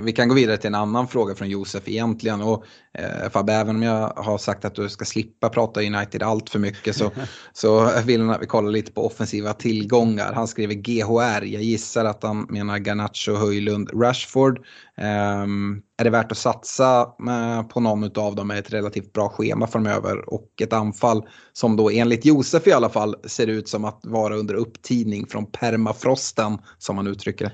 vi kan gå vidare till en annan fråga från Josef egentligen. Och, eh, Fabbe, även om jag har sagt att du ska slippa prata United allt för mycket så, *laughs* så vill han att vi kollar lite på offensiva tillgångar. Han skriver GHR. Jag gissar att han menar Garnacho, Höjlund, Rashford. Ehm, är det värt att satsa på någon av dem med ett relativt bra schema framöver och ett anfall som då enligt Josef i alla fall ser ut som att vara under upptidning från permafrosten som man uttrycker det.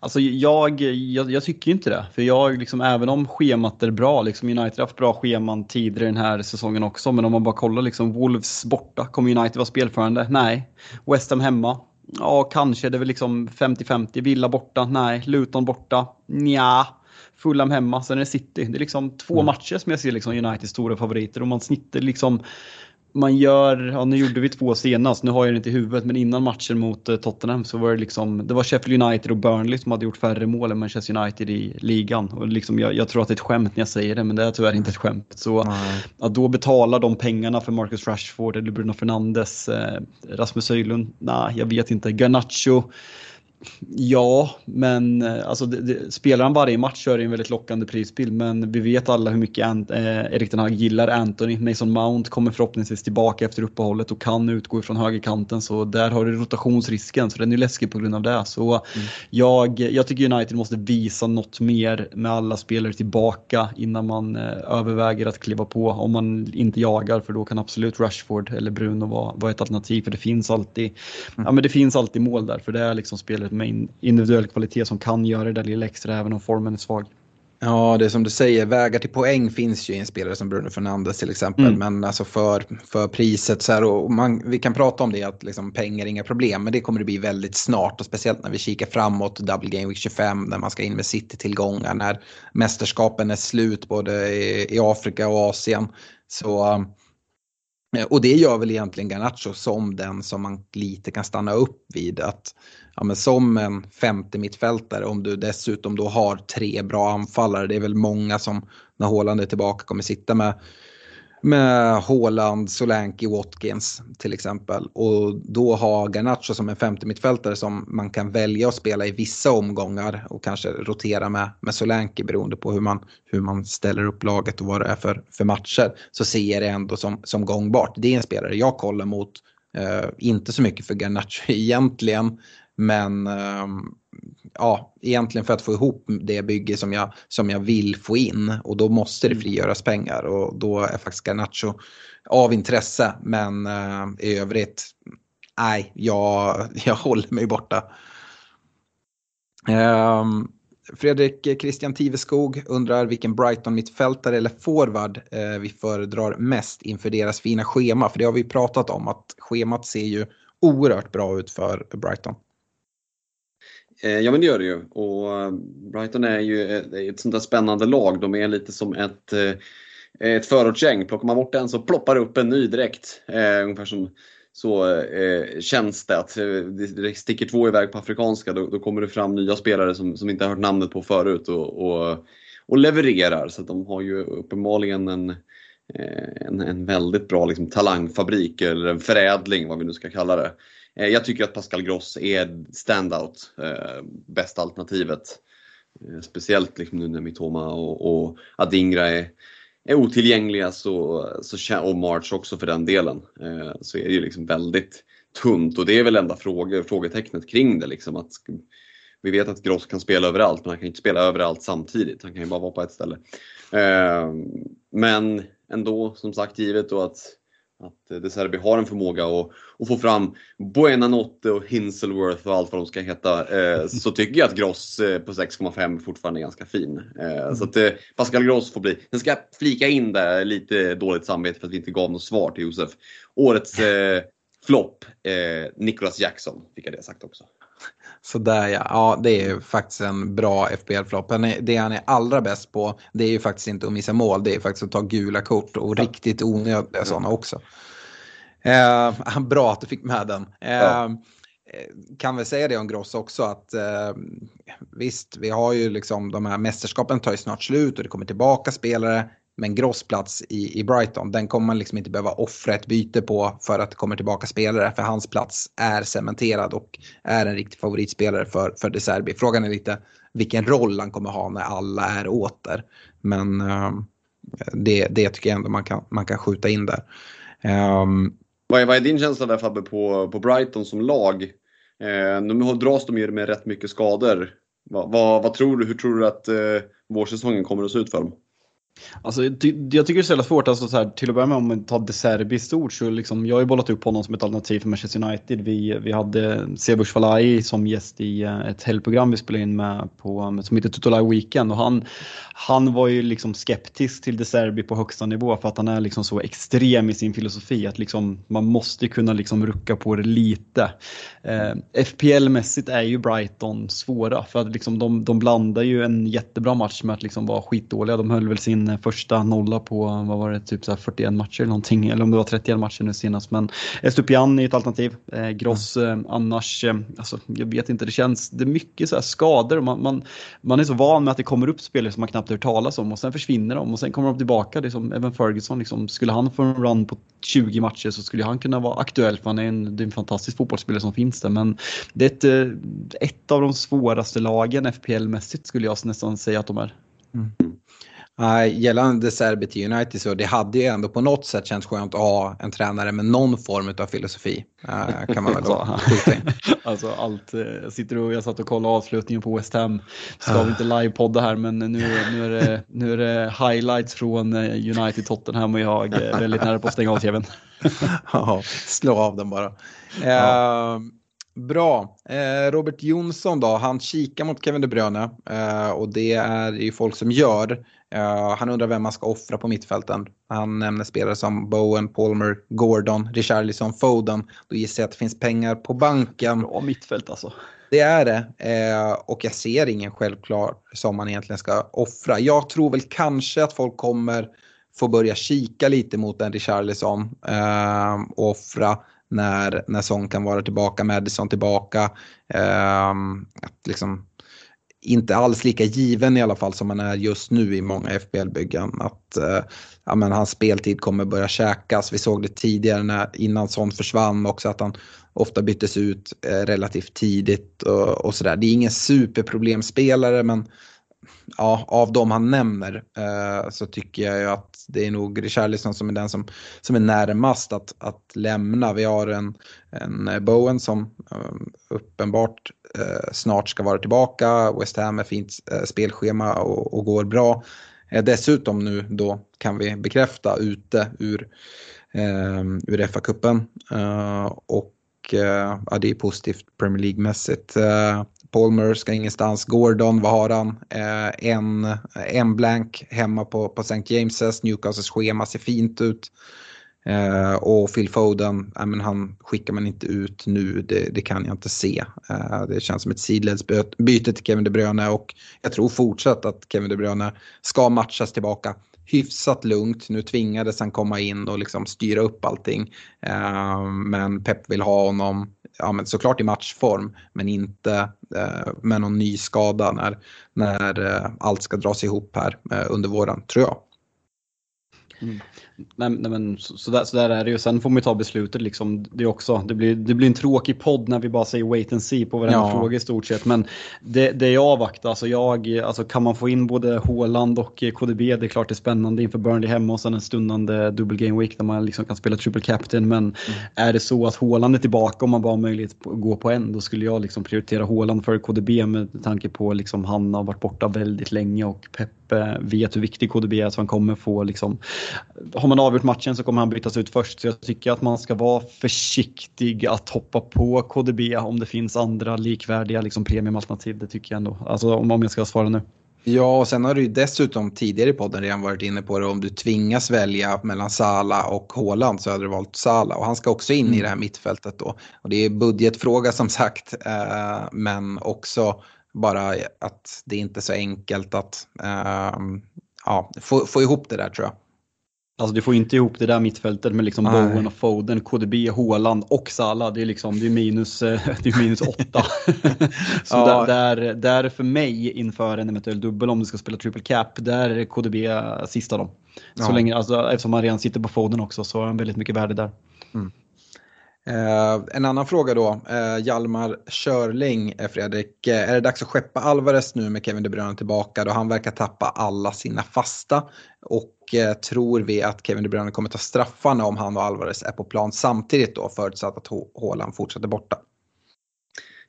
Alltså jag, jag, jag tycker inte det. För jag, liksom, även om schemat är bra, liksom United har haft bra scheman tidigare den här säsongen också, men om man bara kollar liksom Wolves borta, kommer United vara spelförande? Nej. West Ham hemma? Ja, kanske. Det är väl liksom 50-50. Villa borta? Nej. Luton borta? Nja. Fulham hemma, sen är det City. Det är liksom två matcher som jag ser liksom Uniteds stora favoriter och man snittar liksom man gör, ja nu gjorde vi två senast, nu har jag det inte i huvudet, men innan matchen mot eh, Tottenham så var det liksom, det var Sheffield United och Burnley som hade gjort färre mål än Manchester United i ligan. Och liksom, jag, jag tror att det är ett skämt när jag säger det, men det är tyvärr inte ett skämt. Så att då betala de pengarna för Marcus Rashford eller Bruno Fernandes, eh, Rasmus Höjlund, nej jag vet inte, Garnacho, Ja, men eh, alltså, det, det, spelar han varje match så är det en väldigt lockande prisbild. Men vi vet alla hur mycket Ant, eh, Erik Ten Hag gillar Anthony. Mason Mount kommer förhoppningsvis tillbaka efter uppehållet och kan utgå ifrån högerkanten. Så där har du rotationsrisken, så den är läskig på grund av det. Så jag, jag tycker United måste visa något mer med alla spelare tillbaka innan man eh, överväger att kliva på. Om man inte jagar, för då kan absolut Rashford eller Bruno vara, vara ett alternativ. För det finns alltid, ja, men det finns alltid mål där, för det är liksom spelare med in- individuell kvalitet som kan göra det där lilla extra även om formen är svag. Ja, det är som du säger, vägar till poäng finns ju i en spelare som Bruno Fernandes till exempel. Mm. Men alltså för, för priset så här, och man, vi kan prata om det att liksom pengar är inga problem. Men det kommer det bli väldigt snart och speciellt när vi kikar framåt, Double Game Week 25, när man ska in med City-tillgångar, när mästerskapen är slut både i, i Afrika och Asien. Så Eh, och det gör väl egentligen Garnacho som den som man lite kan stanna upp vid. att ja, men Som en femte mittfältare om du dessutom då har tre bra anfallare. Det är väl många som när Haaland är tillbaka kommer sitta med med Haaland, Solanke, Watkins till exempel. Och då ha Garnacho som en femte mittfältare som man kan välja att spela i vissa omgångar och kanske rotera med, med Solanke beroende på hur man, hur man ställer upp laget och vad det är för, för matcher. Så ser jag det ändå som, som gångbart. Det är en spelare jag kollar mot, eh, inte så mycket för Garnacho *laughs* egentligen, men eh, ja, egentligen för att få ihop det bygge som jag, som jag vill få in och då måste det mm. frigöras pengar och då är faktiskt Garnacho av intresse men eh, i övrigt, nej, jag, *laughs* jag håller mig borta. Eh, Fredrik Christian Tiveskog undrar vilken Brighton-mittfältare eller forward eh, vi föredrar mest inför deras fina schema. För det har vi pratat om att schemat ser ju oerhört bra ut för Brighton. Eh, ja men det gör det ju och eh, Brighton är ju ett, sånt där spännande lag. De är lite som ett, eh, ett förortsgäng. Plockar man bort en så ploppar det upp en ny direkt. ungefär som så eh, känns det att det sticker två iväg på afrikanska då, då, kommer det fram nya spelare som, som inte har hört namnet på förut och, och, och levererar. Så de har ju uppenbarligen en, en, en väldigt bra liksom, talangfabrik eller en förädling vad vi nu ska kalla det. Eh, jag tycker att Pascal Gross är standout, eh, bästa alternativet. Eh, speciellt liksom nu när Mitoma och, och Adingra är, är otillgängliga så, så, och March också för den delen. Så är det ju liksom väldigt tunt och det är väl enda fråge, frågetecknet kring det. Liksom att, vi vet att Gross kan spela överallt men han kan inte spela överallt samtidigt. Han kan ju bara vara på ett ställe. Men ändå som sagt givet då att att eh, De Serbi har en förmåga att, att få fram Buenanotte och Hinselworth och allt vad de ska heta. Eh, *laughs* så tycker jag att Gross eh, på 6,5 fortfarande är ganska fin. Mm. Så att Pascal Gross får bli. Sen ska jag flika in där lite dåligt samvete för att vi inte gav något svar till Josef. Årets *laughs* eh, flopp, eh, Nicholas Jackson, fick jag det sagt också. Sådär ja, ja det är ju faktiskt en bra FBL-flopp. Det han är allra bäst på det är ju faktiskt inte att missa mål, det är faktiskt att ta gula kort och ja. riktigt onödiga sådana också. Eh, *laughs* bra att du fick med den. Eh, ja. Kan väl säga det om Gross också att eh, visst, vi har ju liksom de här mästerskapen tar ju snart slut och det kommer tillbaka spelare. Men Gross plats i, i Brighton, den kommer man liksom inte behöva offra ett byte på för att det kommer tillbaka spelare. För hans plats är cementerad och är en riktig favoritspelare för, för De Serbi. Frågan är lite vilken roll han kommer ha när alla är åter. Men um, det, det tycker jag ändå man kan, man kan skjuta in där. Um, vad, är, vad är din känsla där Fabbe på, på Brighton som lag? Eh, nu dras de ju med rätt mycket skador. Va, va, vad tror du, hur tror du att eh, vårsäsongen kommer att se ut för dem? Alltså, jag tycker det är så jävla svårt, alltså, så här, till att börja med om man tar De Serbi stort så liksom, jag har ju bollat upp honom som ett alternativ för Manchester United. Vi, vi hade Sebush Falai som gäst i eh, ett helgprogram vi spelade in med på, som heter Tutolai Weekend och han, han var ju liksom skeptisk till De Serbi på högsta nivå för att han är liksom så extrem i sin filosofi att liksom, man måste kunna liksom rucka på det lite. Eh, FPL-mässigt är ju Brighton svåra för att liksom de, de blandar ju en jättebra match med att liksom vara skitdåliga. De höll väl sin första nolla på, vad var det, typ så 41 matcher eller någonting, eller om det var 31 matcher nu senast. Men Estupian är ett alternativ. Eh, Gross mm. eh, annars, eh, alltså, jag vet inte, det känns, det är mycket så skador. Man, man, man är så van med att det kommer upp spelare som man knappt hört talas om och sen försvinner de och sen kommer de tillbaka. Det är som Evan Ferguson, liksom, skulle han få en run på 20 matcher så skulle han kunna vara aktuell för han är en, det är en fantastisk fotbollsspelare som finns där. Men det är ett, eh, ett av de svåraste lagen FPL-mässigt skulle jag nästan säga att de är. Mm. Nej, gällande Serbi till United så det hade ju ändå på något sätt känts skönt att ha en tränare med någon form av filosofi. Uh, kan man väl *laughs* in. *laughs* alltså allt, eh, jag sitter och jag satt och kollade avslutningen på West Ham. Ska vi inte livepodda här men nu, nu, är det, *laughs* nu är det highlights från eh, United Tottenham och jag är väldigt nära på att stänga av tvn. ja, slå av den bara. Ja. Uh, Bra. Eh, Robert Jonsson då, han kikar mot Kevin De Bruyne eh, och det är ju folk som gör. Uh, han undrar vem man ska offra på mittfälten. Han nämner spelare som Bowen, Palmer, Gordon, Richarlison, Foden. Då gissar jag att det finns pengar på banken. Bra mittfält alltså. Det är det. Uh, och jag ser ingen självklar som man egentligen ska offra. Jag tror väl kanske att folk kommer får börja kika lite mot en Richarlison eh, och offra när, när Son kan vara tillbaka, Madison tillbaka. Eh, att liksom, inte alls lika given i alla fall som man är just nu i många FBL-byggen. Att eh, ja, men hans speltid kommer börja käkas. Vi såg det tidigare när, innan Son försvann också att han ofta byttes ut eh, relativt tidigt och, och sådär. Det är ingen superproblemspelare men ja, av de han nämner eh, så tycker jag ju att det är nog Richarlison som är den som, som är närmast att, att lämna. Vi har en, en Bowen som eh, uppenbart Eh, snart ska vara tillbaka. West Ham är fint eh, spelschema och, och går bra. Eh, dessutom nu då kan vi bekräfta ute ur, eh, ur FA-cupen. och ja, det är positivt Premier League-mässigt. Palmer ska ingenstans. Gordon, vad har han? Eh, en, en blank hemma på, på St. James's. Newcastles schema ser fint ut. Eh, och Phil Foden, eh, men han skickar man inte ut nu, det, det kan jag inte se. Eh, det känns som ett sidledsbyte till Kevin De Bruyne och jag tror fortsatt att Kevin De Bruyne ska matchas tillbaka hyfsat lugnt. Nu tvingades han komma in och liksom styra upp allting. Eh, men Pep vill ha honom ja, men såklart i matchform men inte eh, med någon ny skada när, när eh, allt ska dras ihop här eh, under våren tror jag. Mm. Nej, nej, men så, så, där, så där är det ju. Sen får man ju ta beslutet liksom. Det, också, det, blir, det blir en tråkig podd när vi bara säger wait and see på varenda ja. fråga i stort sett. Men det, det jag avvaktar, alltså, jag, alltså kan man få in både Håland och KDB, det är klart det är spännande inför Burnley hemma och sen en stundande double game week där man liksom kan spela triple captain. Men mm. är det så att Håland är tillbaka och man bara har möjlighet att gå på en, då skulle jag liksom prioritera Håland för KDB med tanke på liksom han har varit borta väldigt länge och Pep vet hur viktig KDB är så han kommer få liksom, har man avgjort matchen så kommer han bytas ut först. Så jag tycker att man ska vara försiktig att hoppa på KDB om det finns andra likvärdiga liksom, premiumalternativ. Det tycker jag ändå. Alltså om jag ska svara nu. Ja, och sen har du ju dessutom tidigare i podden redan varit inne på det. Om du tvingas välja mellan Sala och Håland så hade du valt Sala. Och han ska också in mm. i det här mittfältet då. Och det är budgetfråga som sagt. Eh, men också bara att det inte är så enkelt att eh, ja, få, få ihop det där tror jag. Alltså du får inte ihop det där mittfältet med liksom Bowen och Foden, KDB, Håland och Salah. Det är liksom det är minus, eh, *laughs* det är minus åtta. *laughs* så ja. där, där, där för mig inför en eventuell dubbel om du ska spela triple cap, där är KDB sista då. Så ja. länge, alltså, eftersom han redan sitter på Foden också så har han väldigt mycket värde där. Mm. Eh, en annan fråga då, eh, Hjalmar Körling, eh, Fredrik. Eh, är det dags att skeppa Alvarez nu med Kevin De Bruyne tillbaka då han verkar tappa alla sina fasta? Och eh, tror vi att Kevin De Bruyne kommer ta straffarna om han och Alvarez är på plan samtidigt då förutsatt att Haaland fortsätter borta?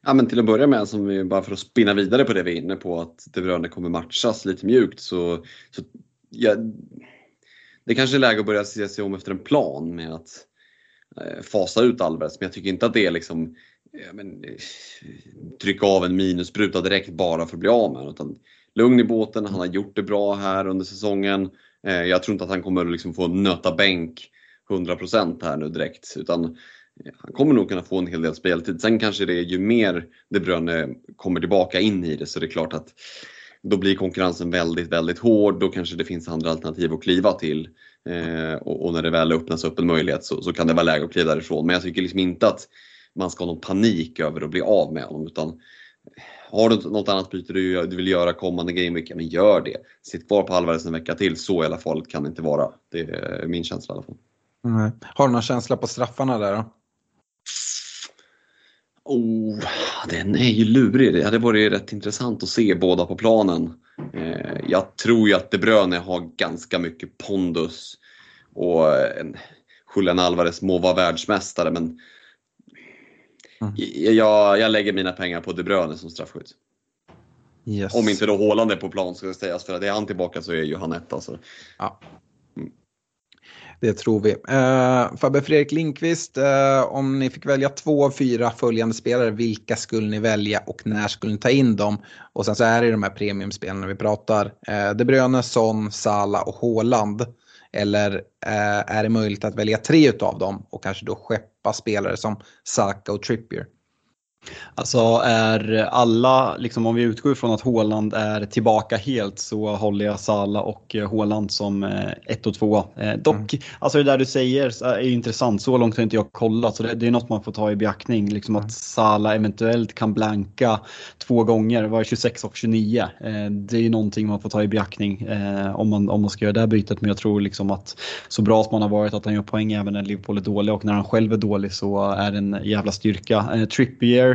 Ja, men till att börja med, som vi, bara för att spinna vidare på det vi är inne på, att De Bruyne kommer matchas lite mjukt så, så ja, det kanske är läge att börja se sig om efter en plan med att Eh, fasa ut Alvarez. Men jag tycker inte att det är liksom men, eh, trycka av en minusbruta direkt bara för att bli av med utan Lugn i båten, han har gjort det bra här under säsongen. Eh, jag tror inte att han kommer liksom få nöta bänk 100% här nu direkt. Utan han kommer nog kunna få en hel del speltid. Sen kanske det är ju mer De Bruyne kommer tillbaka in i det så det är klart att då blir konkurrensen väldigt, väldigt hård. Då kanske det finns andra alternativ att kliva till. Eh, och, och, när det väl öppnas upp en möjlighet så, så, kan det vara läge att kliva därifrån. Men jag tycker liksom inte att man ska ha någon panik över att bli av med honom. Utan eh, har du något annat byte du, du vill göra kommande gameweek, men gör det. Sitt kvar på Alvarez en vecka till, så i alla fall kan det inte vara. Det är min känsla i alla fall. Mm. Har du någon känsla på straffarna där då? Oh, den är ju lurig. Det hade varit rätt intressant att se båda på planen. Eh, jag tror ju att De Bruyne har ganska mycket pondus och Julian Alvarez må vara världsmästare men mm. jag, jag lägger mina pengar på De Bruyne som straffskytt. Yes. Om inte då Haaland är på plan ska det sägas, för att är han tillbaka så är ju han ett alltså. Ja. Det tror vi. Uh, Fabbe Fredrik Lindqvist, uh, om ni fick välja två av fyra följande spelare, vilka skulle ni välja och när skulle ni ta in dem? Och sen så är det de här premiumspelarna vi pratar. Uh, De Bruyne, Son, Sala och Haaland. Eller uh, är det möjligt att välja tre av dem och kanske då skeppa spelare som Saka och Trippier? Alltså är alla, liksom om vi utgår ifrån att Håland är tillbaka helt så håller jag Sala och Håland som eh, ett och två. Eh, dock, mm. alltså det där du säger är intressant. Så långt har inte jag kollat så det, det är något man får ta i beaktning. Liksom att Sala eventuellt kan blanka två gånger, var 26 och 29. Eh, det är ju någonting man får ta i beaktning om, man, om man ska göra det här bytet. Men jag tror liksom att så bra som han har varit att han gör poäng även när Liverpool är dålig och när han själv är dålig så är det en jävla styrka. Trippier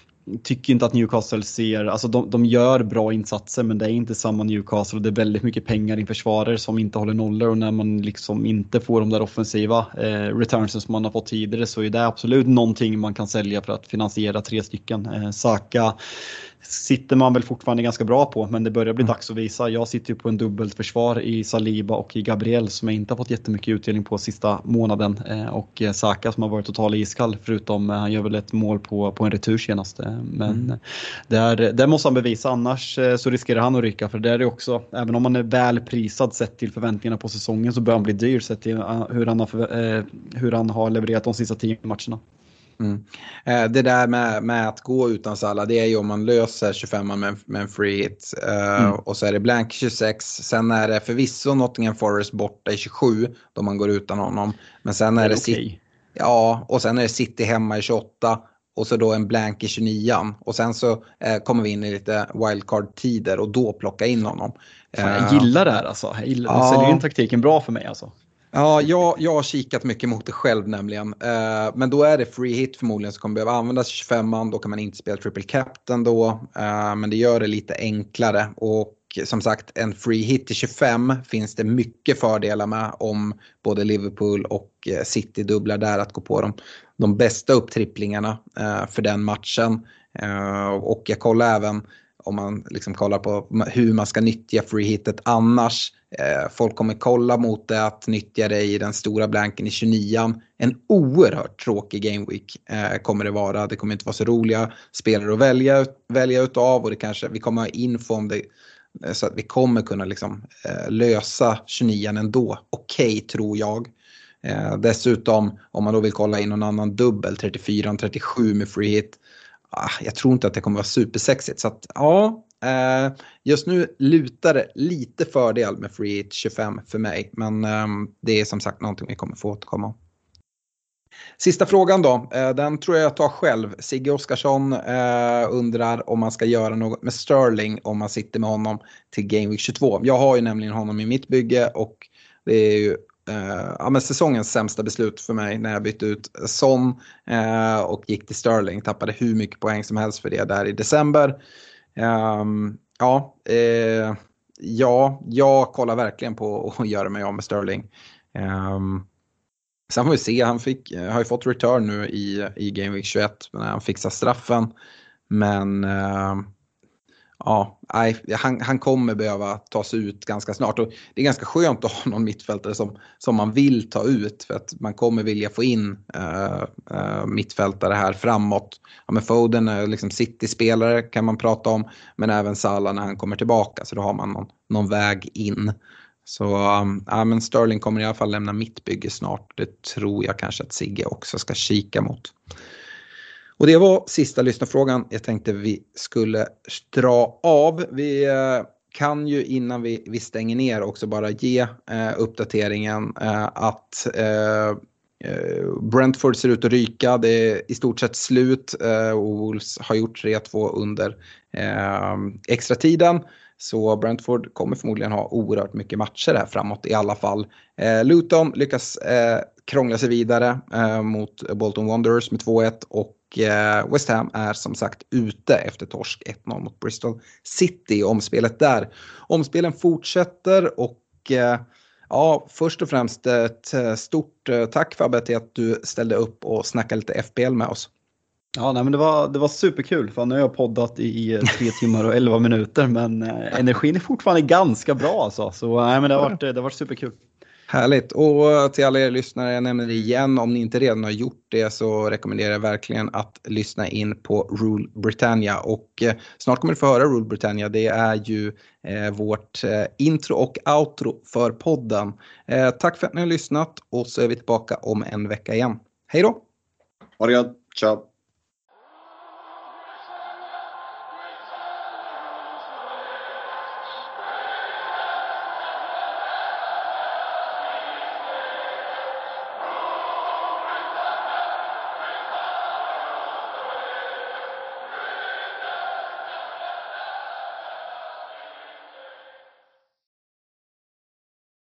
tycker inte att Newcastle ser, alltså de, de gör bra insatser men det är inte samma Newcastle och det är väldigt mycket pengar i försvarare som inte håller nollor och när man liksom inte får de där offensiva eh, returnsen som man har fått tidigare så är det absolut någonting man kan sälja för att finansiera tre stycken. Eh, Saka sitter man väl fortfarande ganska bra på, men det börjar bli mm. dags att visa. Jag sitter ju på en dubbelt försvar i Saliba och i Gabriel som jag inte har fått jättemycket utdelning på sista månaden. Eh, och eh, Saka som har varit total iskall, förutom eh, han gör väl ett mål på, på en retur senast. Men mm. där, där måste han bevisa, annars så riskerar han att rycka. För det är det också, även om han är väl prisad sett till förväntningarna på säsongen så börjar han bli dyr sett till hur han har, hur han har levererat de sista tio matcherna. Mm. Eh, det där med, med, att gå utan Salah, det är ju om man löser 25 med, med en free hit. Uh, mm. Och så är det blank 26. Sen är det förvisso Nottingham Forest borta i 27 då man går utan honom. Men sen är det, det okay. Ja, och sen är det City hemma i 28 och så då en blank i 29 och sen så eh, kommer vi in i lite wildcard-tider och då plocka in honom. Fan, jag eh, gillar det här alltså. Jag gillar, ja. säljer in taktiken bra för mig alltså. Ja, jag, jag har kikat mycket mot det själv nämligen. Uh, men då är det free hit förmodligen som kommer behöva användas 25 man. Då kan man inte spela triple captain då. Uh, men det gör det lite enklare. Och som sagt, en free hit till 25 finns det mycket fördelar med om både Liverpool och eh, City dubblar där att gå på dem. De bästa upptripplingarna eh, för den matchen. Eh, och jag kollar även om man liksom kollar på hur man ska nyttja free hitet annars. Eh, folk kommer kolla mot det, att nyttja det i den stora blanken i 29 En oerhört tråkig game week eh, kommer det vara. Det kommer inte vara så roliga spelare att välja, välja utav och det kanske, vi kommer ha info om det Eh, så att vi kommer kunna liksom, eh, lösa 29 ändå. Okej, okay, tror jag. Eh, dessutom, om man då vill kolla in någon annan dubbel, 34-37 med free hit, ah, jag tror inte att det kommer vara supersexigt. Så att ja, eh, just nu lutar det lite fördel med Free Hit 25 för mig. Men eh, det är som sagt någonting vi kommer få återkomma om. Sista frågan då, eh, den tror jag jag tar själv. Sigge Oskarsson eh, undrar om man ska göra något med Sterling om man sitter med honom till Game Week 22. Jag har ju nämligen honom i mitt bygge och det är ju eh, ja, men säsongens sämsta beslut för mig när jag bytte ut Son och gick till Sterling. Tappade hur mycket poäng som helst för det där i december. Ehm, ja, ja, jag kollar verkligen på att göra mig av med Sterling. Um, sen får vi se, han fick, eh, har ju fått return nu i, i Game Week 21 när han fixar straffen. Men eh, ja, han, han kommer behöva ta sig ut ganska snart. Och det är ganska skönt att ha någon mittfältare som, som man vill ta ut för att man kommer vilja få in uh, uh, mittfältare här framåt. Ja, men Foden är liksom City-spelare kan man prata om, men även Salah när han kommer tillbaka så då har man någon, någon väg in. Så um, ja, men Sterling kommer i alla fall lämna mitt bygge snart. Det tror jag kanske att Sigge också ska kika mot. Och det var sista lyssnarfrågan jag tänkte vi skulle dra av. Vi eh, kan ju innan vi, vi stänger ner också bara ge eh, uppdateringen eh, att eh, eh Brentford ser ut att ryka, det är i stort sett slut eh, och Wolves har gjort 3-2 under extra tiden. Så Brentford kommer förmodligen ha oerhört mycket matcher här framåt i alla fall. Eh, Luton lyckas eh, krångla sig vidare eh, mot Bolton Wanderers med 2-1 och Eh, West Ham är som sagt ute efter torsk 1-0 mot Bristol City. Omspelet där. Omspelen fortsätter och eh, ja, först och främst ett eh, stort tack Fabbe till att du ställde upp och snackade lite FPL med oss. Ja, nej, men det, var, det var superkul för nu har jag poddat i tre timmar och elva minuter men energin är fortfarande ganska bra alltså. Så nej, men det, har varit, det har varit superkul. Härligt. Och till alla er lyssnare, jag nämner det igen, om ni inte redan har gjort det så rekommenderar jag verkligen att lyssna in på Rule Britannia. Och eh, snart kommer du få höra Rule Britannia. Det är ju eh, vårt eh, intro och outro för podden. Eh, tack för att ni har lyssnat och så är vi tillbaka om en vecka igen. Hej då! Ha det gött, ciao!